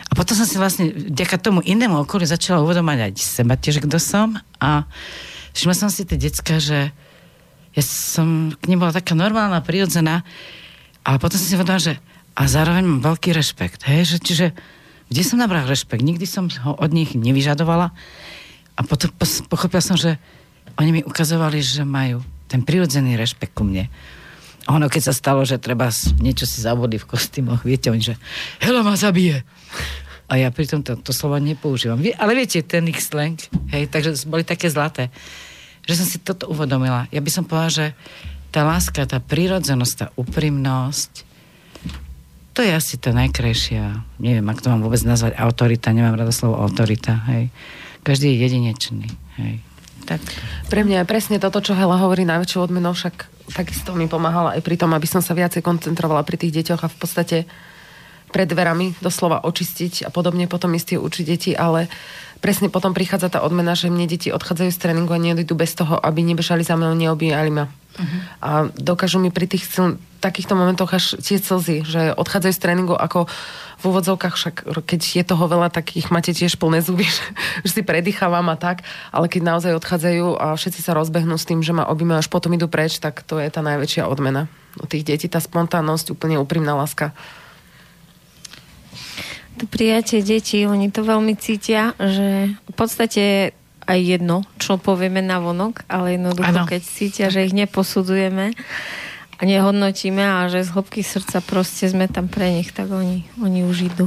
A potom som si vlastne vďaka tomu inému okoliu začala uvedomať aj seba tiež, kto som a všimla som si tie decka, že ja som k nim bola taká normálna, prirodzená, ale potom som si povedala, že a zároveň mám veľký rešpekt, hej, že, čiže kde som nabral rešpekt? Nikdy som ho od nich nevyžadovala a potom pochopila som, že oni mi ukazovali, že majú ten prirodzený rešpekt ku mne. Ono, keď sa stalo, že treba niečo si zabudli v kostýmoch, viete, oni, že Hela ma zabije. A ja pritom to, to slovo nepoužívam. Ale viete, ten ich slang, hej, takže boli také zlaté že som si toto uvedomila. Ja by som povedala, že tá láska, tá prírodzenosť, tá úprimnosť to je asi to najkrajšia, neviem, ak to mám vôbec nazvať autorita, nemám rada slovo autorita, hej. Každý je jedinečný, hej. Tak. Pre mňa je presne toto, čo Hela hovorí najväčšiu odmenou, však takisto mi pomáhala aj pri tom, aby som sa viacej koncentrovala pri tých deťoch a v podstate pred dverami doslova očistiť a podobne potom istý učiť deti, ale presne potom prichádza tá odmena, že mne deti odchádzajú z tréningu a neodídu bez toho, aby nebežali za mnou, neobíjali ma. Uh-huh. A dokážu mi pri tých siln- takýchto momentoch až tie slzy, že odchádzajú z tréningu ako v úvodzovkách, však keď je toho veľa, tak ich máte tiež plné zuby, že, že si predýchávam a tak, ale keď naozaj odchádzajú a všetci sa rozbehnú s tým, že ma objímajú až potom idú preč, tak to je tá najväčšia odmena. U tých detí tá spontánnosť, úplne úprimná láska. To prijatie detí, oni to veľmi cítia, že v podstate aj jedno, čo povieme na vonok, ale jednoducho, ano. keď cítia, že ich neposudzujeme a nehodnotíme a že z hĺbky srdca proste sme tam pre nich, tak oni, oni už idú.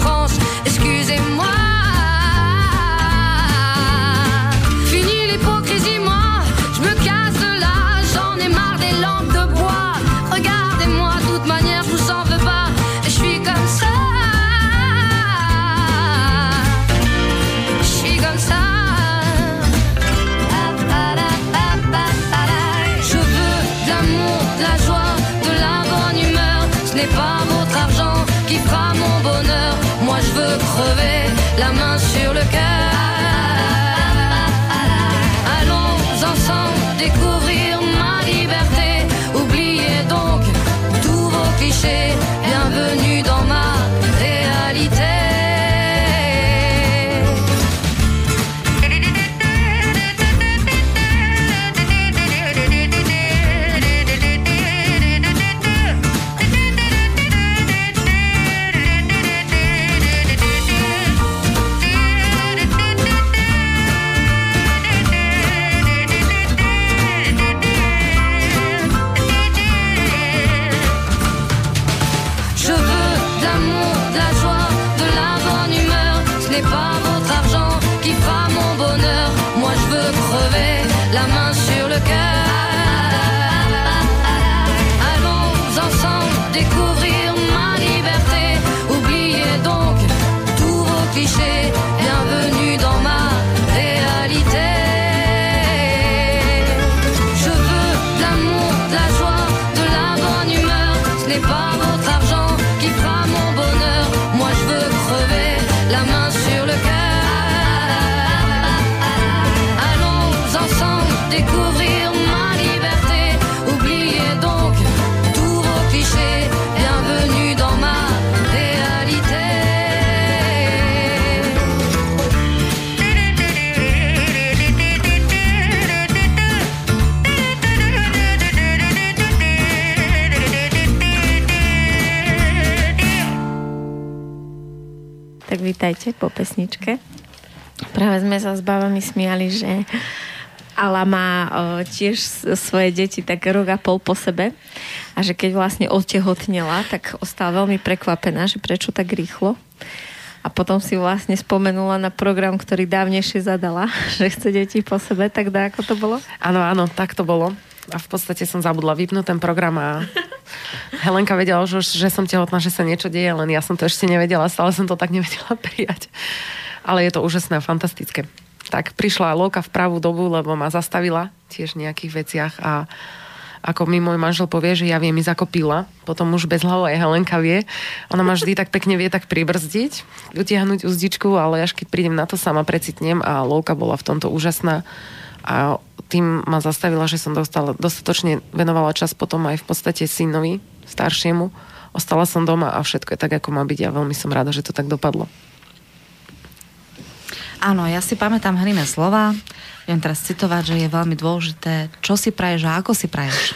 France, vítajte po pesničke. Práve sme sa s babami smiali, že Ala má o, tiež s- svoje deti tak rok a pol po sebe a že keď vlastne otehotnela, tak ostala veľmi prekvapená, že prečo tak rýchlo. A potom si vlastne spomenula na program, ktorý dávnejšie zadala, že chce deti po sebe, tak dá, ako to bolo? Áno, áno, tak to bolo. A v podstate som zabudla vypnúť ten program a Helenka vedela, že, že som tehotná, že sa niečo deje, len ja som to ešte nevedela, stále som to tak nevedela prijať. Ale je to úžasné a fantastické. Tak prišla Loka v pravú dobu, lebo ma zastavila tiež v nejakých veciach a ako mi môj manžel povie, že ja viem ísť ako pila, potom už bez hlavu aj Helenka vie. Ona ma vždy tak pekne vie tak pribrzdiť, utiahnuť uzdičku, ale až keď prídem na to sama precitnem a Lovka bola v tomto úžasná a tým ma zastavila, že som dostala, dostatočne venovala čas potom aj v podstate synovi, staršiemu. Ostala som doma a všetko je tak, ako má byť a veľmi som rada, že to tak dopadlo. Áno, ja si pamätám Hrine slova. Viem teraz citovať, že je veľmi dôležité, čo si praješ a ako si praješ.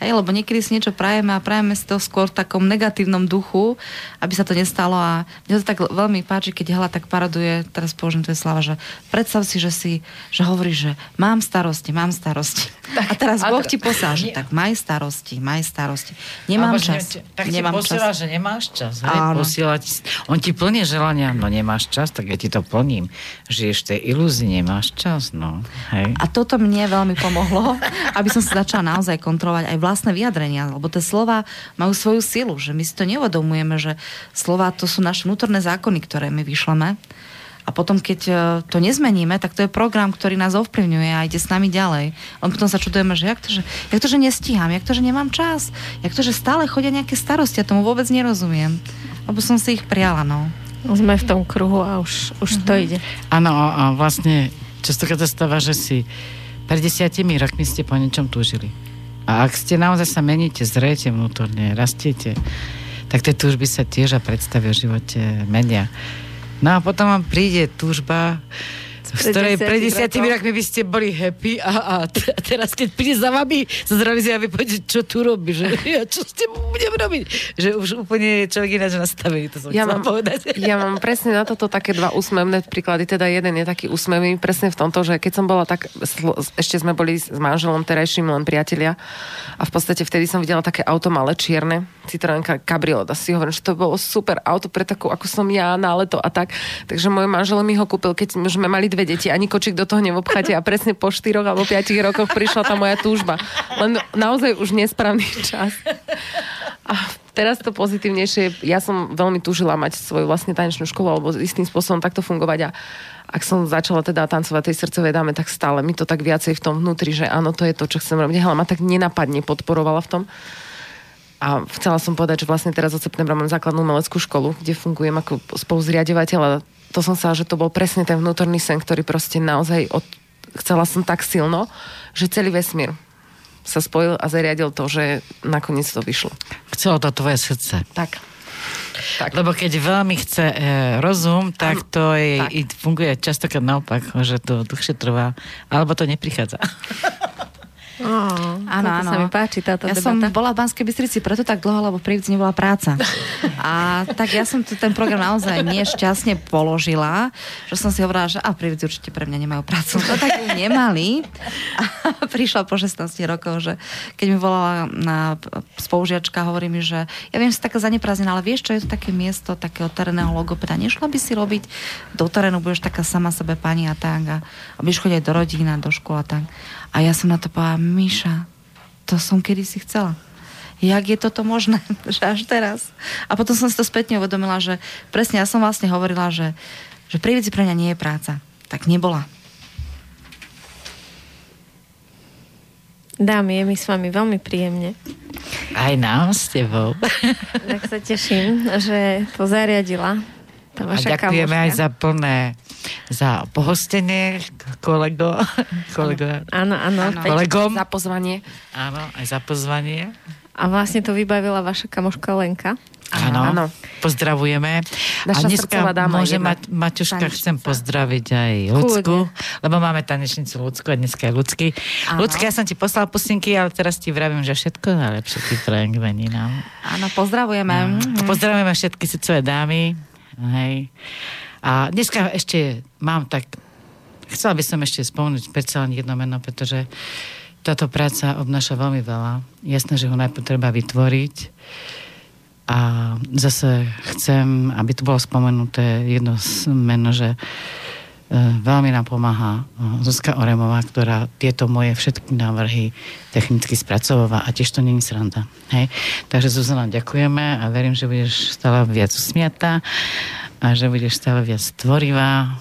Hej, lebo niekedy si niečo prajeme a prajeme si to skôr v takom negatívnom duchu, aby sa to nestalo a mne to tak veľmi páči, keď Hela tak paraduje, teraz použijem to slava, že predstav si, že si, že hovoríš, že mám starosti, mám starosti. Tak, a teraz Boh ti posá, že tak maj starosti, maj starosti. Nemám Alebo, čas. Ne, tak nemám ti posiela, čas. že nemáš čas. Hej? Posiela ti, on ti plní želania, no nemáš čas, tak ja ti to plním. Žiješ tej ilúzii, nemáš čas. No. Hej. A toto mne veľmi pomohlo, aby som sa začala naozaj kontrolovať aj vlastné vyjadrenia, lebo tie slova majú svoju silu, že my si to neuvedomujeme, že slova to sú naše vnútorné zákony, ktoré my vyšleme. A potom, keď e, to nezmeníme, tak to je program, ktorý nás ovplyvňuje a ide s nami ďalej. On potom sa čudujeme, že jak to, že, jak to, že nestíham, jak to, že nemám čas, jak to, že stále chodia nejaké starosti, ja tomu vôbec nerozumiem. Lebo som si ich priala, no. Sme v tom kruhu a už, už uh-huh. to mhm. ide. Áno, a vlastne častokrát sa stáva, že si pred desiatimi rokmi ste po niečom túžili. A ak ste naozaj sa meníte, zrejete vnútorne, rastiete, tak tie túžby sa tiež a predstavy o živote menia. No a potom vám príde túžba, z ktorej pred desiatimi rokmi by ste boli happy a, a, a teraz keď príde za vami, sa zrealizuje a vy poviete, čo tu robíš, že ja čo s budem robiť, že už úplne človek ináč nastavený, to som ja mám, povedať. Ja mám presne na toto také dva úsmevné príklady, teda jeden je taký úsmevný presne v tomto, že keď som bola tak, ešte sme boli s manželom terajším len priatelia a v podstate vtedy som videla také auto malé, čierne, Citroen Cabriolet a si hovorím, že to bolo super auto pre takú, ako som ja na leto a tak. Takže môj manžel mi ho kúpil, keď už sme mali dve deti, ani kočík do toho nevobcháte a presne po 4 alebo 5 rokoch prišla tá moja túžba. Len naozaj už nesprávny čas. A teraz to pozitívnejšie, ja som veľmi túžila mať svoju vlastne tanečnú školu alebo istým spôsobom takto fungovať a ak som začala teda tancovať tej srdcovej dáme, tak stále mi to tak viacej v tom vnútri, že áno, to je to, čo chcem robiť. Hala ma tak nenapadne podporovala v tom. A chcela som povedať, že vlastne teraz od septembra mám základnú umeleckú školu, kde fungujem ako spoluzriadovateľ a to som sa, že to bol presne ten vnútorný sen, ktorý proste naozaj od, chcela som tak silno, že celý vesmír sa spojil a zariadil to, že nakoniec to vyšlo. Chcelo to tvoje srdce. Tak. Tak. Lebo keď veľmi chce e, rozum, tak to je, tak. funguje častokrát naopak, že to dlhšie trvá, alebo to neprichádza. Oh, áno, áno. sa mi páči táto ja debata. som bola v Banskej Bystrici preto tak dlho, lebo Prievidzi nebola práca. A tak ja som tu ten program naozaj nešťastne položila, že som si hovorila, že a Prievidzi určite pre mňa nemajú prácu. No tak ju nemali. A prišla po 16 rokoch, že keď mi volala na spolužiačka, hovorí mi, že ja viem, si taká zaneprázdnená, ale vieš čo, je to také miesto takého terénneho logopeda. Nešla by si robiť do terénu, budeš taká sama sebe pani a tak a, a budeš chodiť do rodín a do školy a tak. A ja som na to povedala, Miša, to som kedy si chcela. Jak je toto možné, že až teraz? A potom som si to spätne uvedomila, že presne ja som vlastne hovorila, že, že prívedzi pre mňa nie je práca. Tak nebola. Dámy, je mi s vami veľmi príjemne. Aj nám s tebou. Tak sa teším, že to zariadila tá vaša A ďakujeme kamoška. aj za plné za pohostenie kolego, kolego áno, áno, kolegom. Za pozvanie. Áno, aj za pozvanie. A vlastne to vybavila vaša kamoška Lenka. Áno, áno. pozdravujeme. Naša a dneska dáma môže mať, Maťuška, Tanečnica. chcem pozdraviť aj Lucku, lebo máme tanečnicu Lucku a dneska je Lucky. Lucka, ja som ti poslala pusinky, ale teraz ti vravím, že všetko najlepšie ti prajem k meninám. Áno, pozdravujeme. No. Pozdravujeme všetky srdcové dámy. Hej. A dneska ešte mám tak, chcela by som ešte spomenúť predsa len jedno meno, pretože táto práca obnáša veľmi veľa. Jasné, že ho najprv treba vytvoriť. A zase chcem, aby tu bolo spomenuté jedno meno, že veľmi nám pomáha e, Zuzka Oremová, ktorá tieto moje všetky návrhy technicky spracováva a tiež to není sranda. Hej? Takže Zuzana, ďakujeme a verím, že budeš stále viac usmiatá a že budeš stále viac tvorivá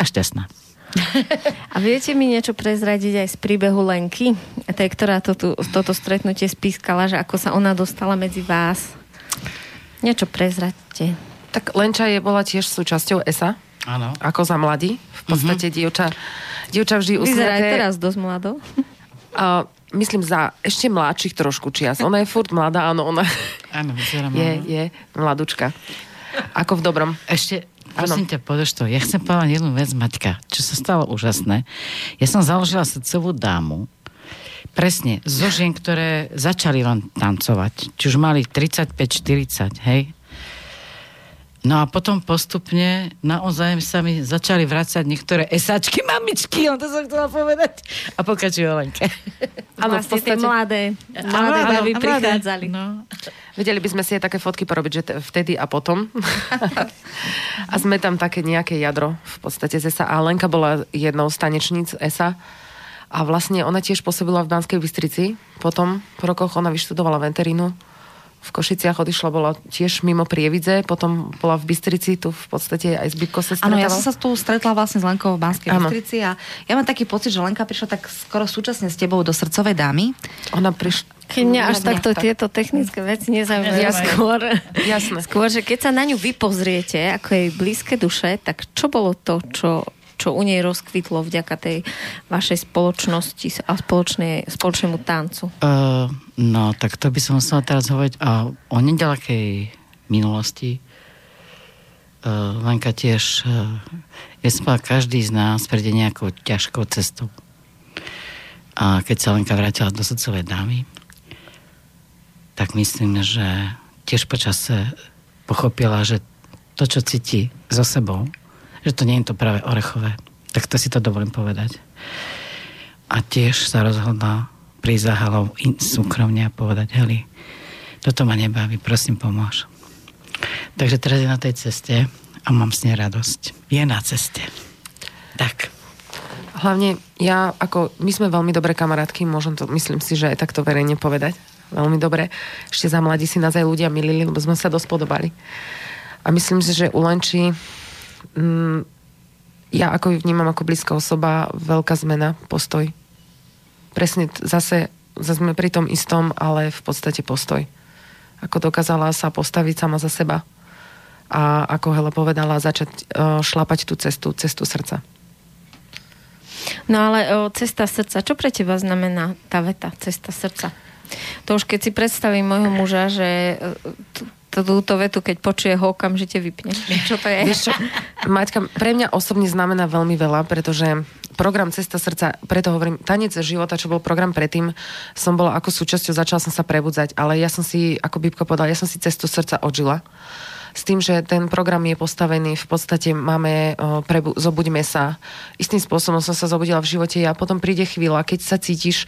a šťastná. A viete mi niečo prezradiť aj z príbehu Lenky, tej, ktorá to tu, toto stretnutie spískala, že ako sa ona dostala medzi vás? Niečo prezradte. Tak Lenča je, bola tiež súčasťou ESA, Áno. ako za mladí. V podstate uh-huh. dievča, dievča vždy Vyzerá aj teraz dosť mladou. A myslím za ešte mladších trošku čias. Ona je furt mladá, áno, ona Áno, vyzerá je, mladá. je mladučka. Ako v dobrom. Ešte, prosím ťa, podaš to. Ja chcem povedať jednu vec, Maťka, čo sa stalo úžasné. Ja som založila srdcovú dámu, presne, zo žien, ktoré začali len tancovať. Či už mali 35-40, hej? No a potom postupne naozaj sa mi začali vrácať niektoré esačky, mamičky, on to som chcela povedať. A pokračuje Lenke. Áno, v vlastne tie podstate- mladé, mladé Áno, baby prichádzali. No. Vedeli by sme si aj také fotky porobiť, že vtedy a potom. a sme tam také nejaké jadro v podstate z ESA. A Lenka bola jednou z tanečníc ESA. A vlastne ona tiež pôsobila v Banskej Bystrici. Potom, po rokoch, ona vyštudovala veterínu. V Košiciach odišla, bola tiež mimo Prievidze, potom bola v Bystrici, tu v podstate aj s Bibko sa Áno, ja som sa tu stretla vlastne s Lenkou v Banskej Áno. Bystrici a ja mám taký pocit, že Lenka prišla tak skoro súčasne s tebou do srdcovej dámy. Ona prišla... Keď mňa až takto tak. tieto technické veci nezaujímajú. Ja skôr, Jasné. skôr, že keď sa na ňu vypozriete, ako jej blízke duše, tak čo bolo to, čo, čo u nej rozkvitlo vďaka tej vašej spoločnosti a spoločnej, spoločnému tancu? Uh, no, tak to by som musela teraz hovoriť o, o nedalekej minulosti. Uh, Lenka tiež, uh, ja som každý z nás prejde nejakou ťažkou cestou. A keď sa Lenka vrátila do srdcovej dámy, tak myslím, že tiež počase pochopila, že to, čo cíti so sebou, že to nie je to práve orechové. Tak to si to dovolím povedať a tiež sa rozhodla prísť za halou súkromne a povedať, Heli, toto ma nebaví, prosím, pomôž. Takže teraz je na tej ceste a mám s nej radosť. Je na ceste. Tak. Hlavne ja, ako my sme veľmi dobré kamarátky, môžem to, myslím si, že aj takto verejne povedať. Veľmi dobre. Ešte za mladí si nás aj ľudia milili, lebo sme sa dosť podobali. A myslím si, že u Lenči mm, ja ako ju vnímam ako blízka osoba, veľká zmena, postoj. Presne zase, zase sme pri tom istom, ale v podstate postoj. Ako dokázala sa postaviť sama za seba. A ako Hele povedala, začať uh, šlapať tú cestu, cestu srdca. No ale o, cesta srdca, čo pre teba znamená tá veta, cesta srdca? To už keď si predstavím môjho muža, že e, túto vetu, keď počuje ho, okamžite vypne. Čo to je? Vieš čo, Maťka, pre mňa osobne znamená veľmi veľa, pretože program Cesta srdca, preto hovorím, Tanec života, čo bol program predtým, som bola ako súčasťou, začala som sa prebudzať, ale ja som si, ako Bibka povedala, ja som si Cestu srdca odžila. S tým, že ten program je postavený, v podstate máme, prebu- zobuďme sa. Istým spôsobom som sa zobudila v živote a potom príde chvíľa, keď sa cítiš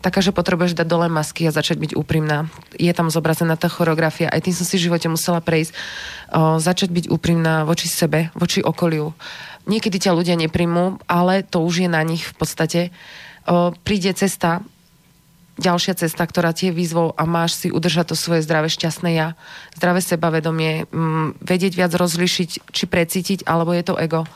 taká, že potrebuješ dať dole masky a začať byť úprimná. Je tam zobrazená tá choreografia, aj tým som si v živote musela prejsť. O, začať byť úprimná voči sebe, voči okoliu. Niekedy ťa ľudia nepríjmú, ale to už je na nich v podstate. O, príde cesta, ďalšia cesta, ktorá tie výzvou a máš si udržať to svoje zdravé, šťastné ja, zdravé sebavedomie, mm, vedieť viac rozlišiť, či precítiť, alebo je to ego.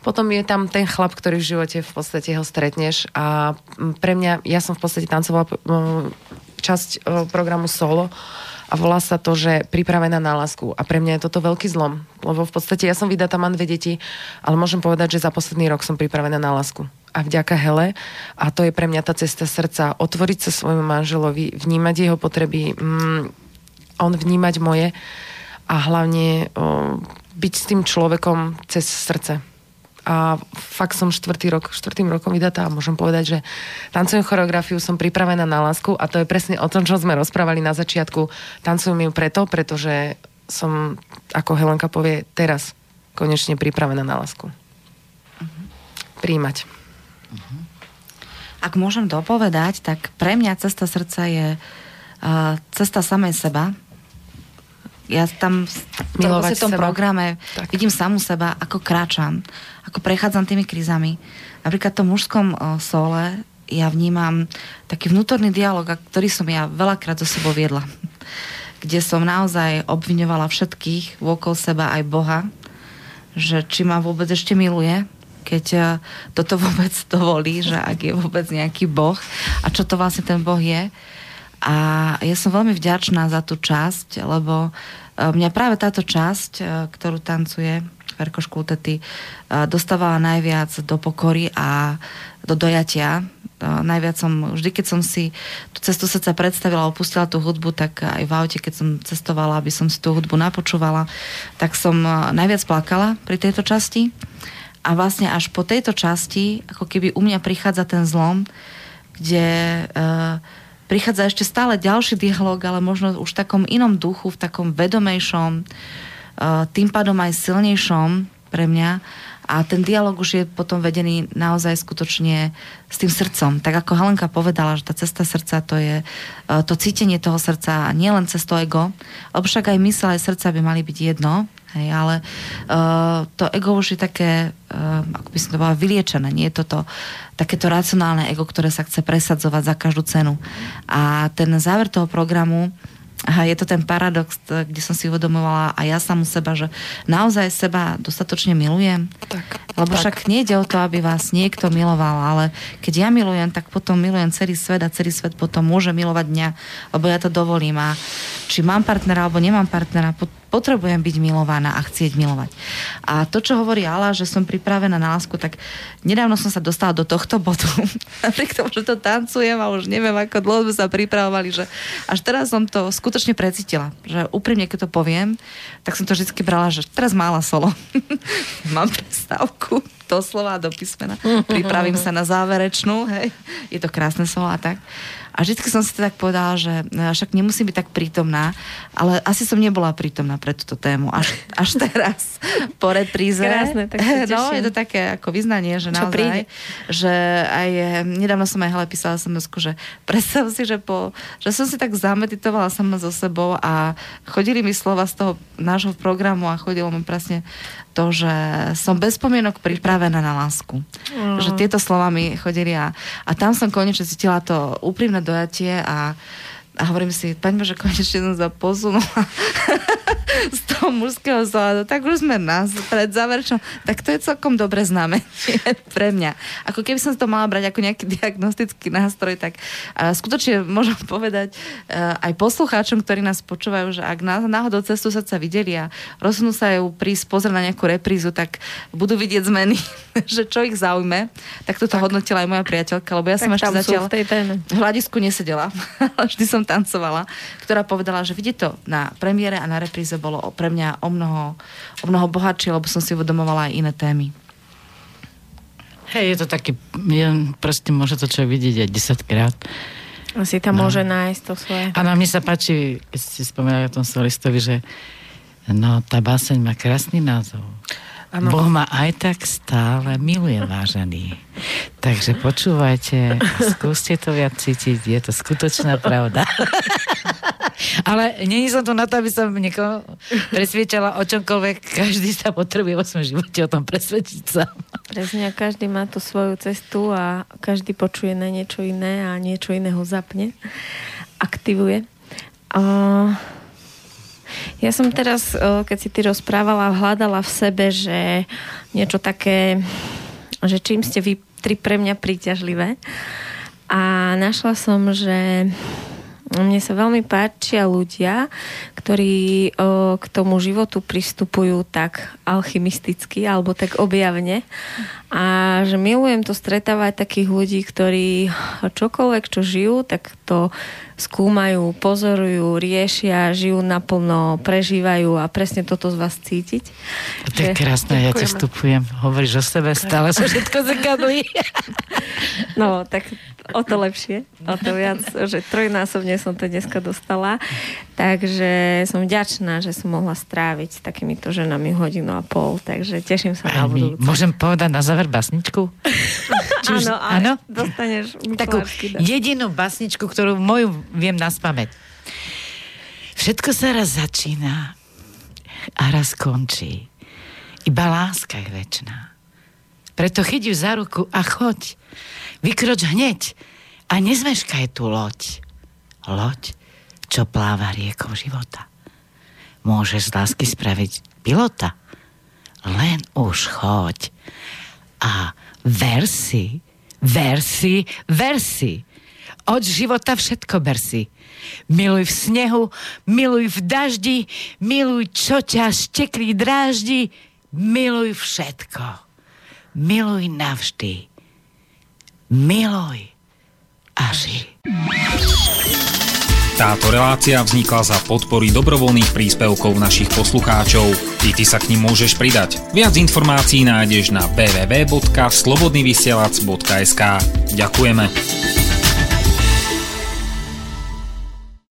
Potom je tam ten chlap, ktorý v živote v podstate ho stretneš a mm, pre mňa, ja som v podstate tancovala mm, časť programu solo a volá sa to, že pripravená na lásku. A pre mňa je toto veľký zlom, lebo v podstate ja som vydatá, mám dve deti, ale môžem povedať, že za posledný rok som pripravená na lásku. A vďaka Hele, a to je pre mňa tá cesta srdca, otvoriť sa svojmu manželovi, vnímať jeho potreby, mm, on vnímať moje a hlavne o, byť s tým človekom cez srdce. A fakt som štvrtý rok, štvrtým rokom vydatá a môžem povedať, že tancujem choreografiu, som pripravená na lásku a to je presne o tom, čo sme rozprávali na začiatku. Tancujem ju preto, pretože som, ako Helenka povie, teraz konečne pripravená na lásku. Príjmať. Ak môžem dopovedať, tak pre mňa cesta srdca je uh, cesta samej seba. Ja tam Milovať v tom seba. programe Tak. vidím samú seba, ako kráčam, ako prechádzam tými krízami. Napríklad v tom mužskom sole ja vnímam taký vnútorný dialog, ktorý som ja veľakrát so sebou viedla. Kde som naozaj obviňovala všetkých okolo seba, aj Boha, že či ma vôbec ešte miluje, keď eh, toto vôbec dovolí, že ak je vôbec nejaký Boh a čo to vlastne ten Boh je. A ja som veľmi vďačná za tú časť, lebo eh, mňa práve táto časť, eh, ktorú tancuje Verko Škultety, eh, dostávala najviac do pokory a do dojatia. Najviac som, vždy keď som si tú cestu srdca predstavila opustila tú hudbu, tak aj v aute, keď som cestovala, aby som si tú hudbu napočúvala, tak som najviac plakala pri tejto časti. A vlastne až po tejto časti, ako keby u mňa prichádza ten zlom, kde uh, prichádza ešte stále ďalší dialog, ale možno už v takom inom duchu, v takom vedomejšom, uh, tým pádom aj silnejšom pre mňa. A ten dialog už je potom vedený naozaj skutočne s tým srdcom. Tak ako Helenka povedala, že tá cesta srdca to je uh, to cítenie toho srdca a nielen cez to ego, lebo však aj mysle, aj srdca by mali byť jedno, Hej, ale uh, to ego už je také, uh, ako by som to bola, vyliečené. Nie je toto takéto racionálne ego, ktoré sa chce presadzovať za každú cenu. A ten záver toho programu a je to ten paradox, kde som si uvedomovala a ja samú seba, že naozaj seba dostatočne milujem. Tak. Lebo však nejde o to, aby vás niekto miloval, ale keď ja milujem, tak potom milujem celý svet a celý svet potom môže milovať mňa, lebo ja to dovolím. A či mám partnera alebo nemám partnera, potrebujem byť milovaná a chcieť milovať. A to, čo hovorí Ala, že som pripravená na lásku, tak nedávno som sa dostala do tohto bodu. Napriek tomu, že to tancujem a už neviem, ako dlho sme sa pripravovali, že až teraz som to skutočne precítila. Že úprimne, keď to poviem, tak som to vždy brala, že teraz mála solo. Mám prestávku do slova a do písmena. Pripravím sa na záverečnú, hej. Je to krásne solo a tak. A vždy som si tak povedala, že e, však nemusím byť tak prítomná, ale asi som nebola prítomná pre túto tému. Až, až teraz, po repríze. Krásne, tak sa No, teším. je to také ako vyznanie, že Čo naozaj, príde? že aj, e, nedávno som aj hele písala sms že predstav si, že, po, že som si tak zameditovala sama so sebou a chodili mi slova z toho nášho programu a chodilo mi presne to, že som bez pomienok pripravená na lásku. Mm. Že tieto slova mi chodili a, a tam som konečne cítila to úprimné dojatie a, a hovorím si, paň Bože, konečne som sa posunula z toho mužského zádu. Tak už sme nás pred záverčom. Tak to je celkom dobre znamenie pre mňa. Ako keby som to mala brať ako nejaký diagnostický nástroj, tak uh, skutočne môžem povedať uh, aj poslucháčom, ktorí nás počúvajú, že ak ná- náhodou cestu srdca videli a rozhodnú sa ju prísť pozrieť na nejakú reprízu, tak budú vidieť zmeny, že čo ich zaujme. Tak toto hodnotila aj moja priateľka, lebo ja som Tak ešte tam sú zatiaľ v tej téme. v hľadisku nesedela, vždy som tancovala, ktorá povedala, že vidie to na premiére a na repríze bolo pre mňa o mnoho, o mnoho bohatšie, lebo som si uvedomovala aj iné témy. Hej, je to taký, je, proste môže to človek vidieť aj 10 krát. Asi tam môže nájsť to svoje. A na mne sa páči, keď ste spomenali o tom solistovi, že no, tá báseň má krásny názov. Áno. Boh ma aj tak stále miluje, vážený. Takže počúvajte skúste to viac cítiť, je to skutočná pravda. Ale není som tu na to, aby som niekoho presviečala o čomkoľvek. Každý sa potrebuje vo svojom živote o tom presvedčiť sa. Presne, a každý má tú svoju cestu a každý počuje na niečo iné a niečo iného zapne, aktivuje. A ja som teraz, o, keď si ty rozprávala, hľadala v sebe, že niečo také, že čím ste vy tri pre mňa príťažlivé. A našla som, že mne sa veľmi páčia ľudia, ktorí o, k tomu životu pristupujú tak alchymisticky alebo tak objavne. A že milujem to stretávať takých ľudí, ktorí čokoľvek, čo žijú, tak to skúmajú, pozorujú, riešia, žijú naplno, prežívajú a presne toto z vás cítiť. To je Že- krásne, ja Ďakujeme. vstupujem. Hovoríš o sebe, stále sa všetko zrkadlí. No, tak o to lepšie, o to viac, že trojnásobne som to dneska dostala. Takže som vďačná, že som mohla stráviť s takýmito ženami hodinu a pol, takže teším sa na budúce. Môžem povedať na záver basničku? Či už- Áno, áno? Dostaneš Takú jedinú basničku, ktorú moju viem naspamäť. Všetko sa raz začína a raz končí. Iba láska je väčšiná. Preto chyť ju za ruku a choď. Vykroč hneď a nezmeškaj tú loď. Loď, čo pláva riekou života. Môžeš z lásky spraviť pilota. Len už choď. A versi, versi, versi. Od života všetko bersi. Miluj v snehu, miluj v daždi, miluj, čo ťa šteklí dráždi, miluj všetko miluj navždy. Miluj a ži. Táto relácia vznikla za podpory dobrovoľných príspevkov našich poslucháčov. I ty sa k ním môžeš pridať. Viac informácií nájdeš na www.slobodnyvysielac.sk Ďakujeme.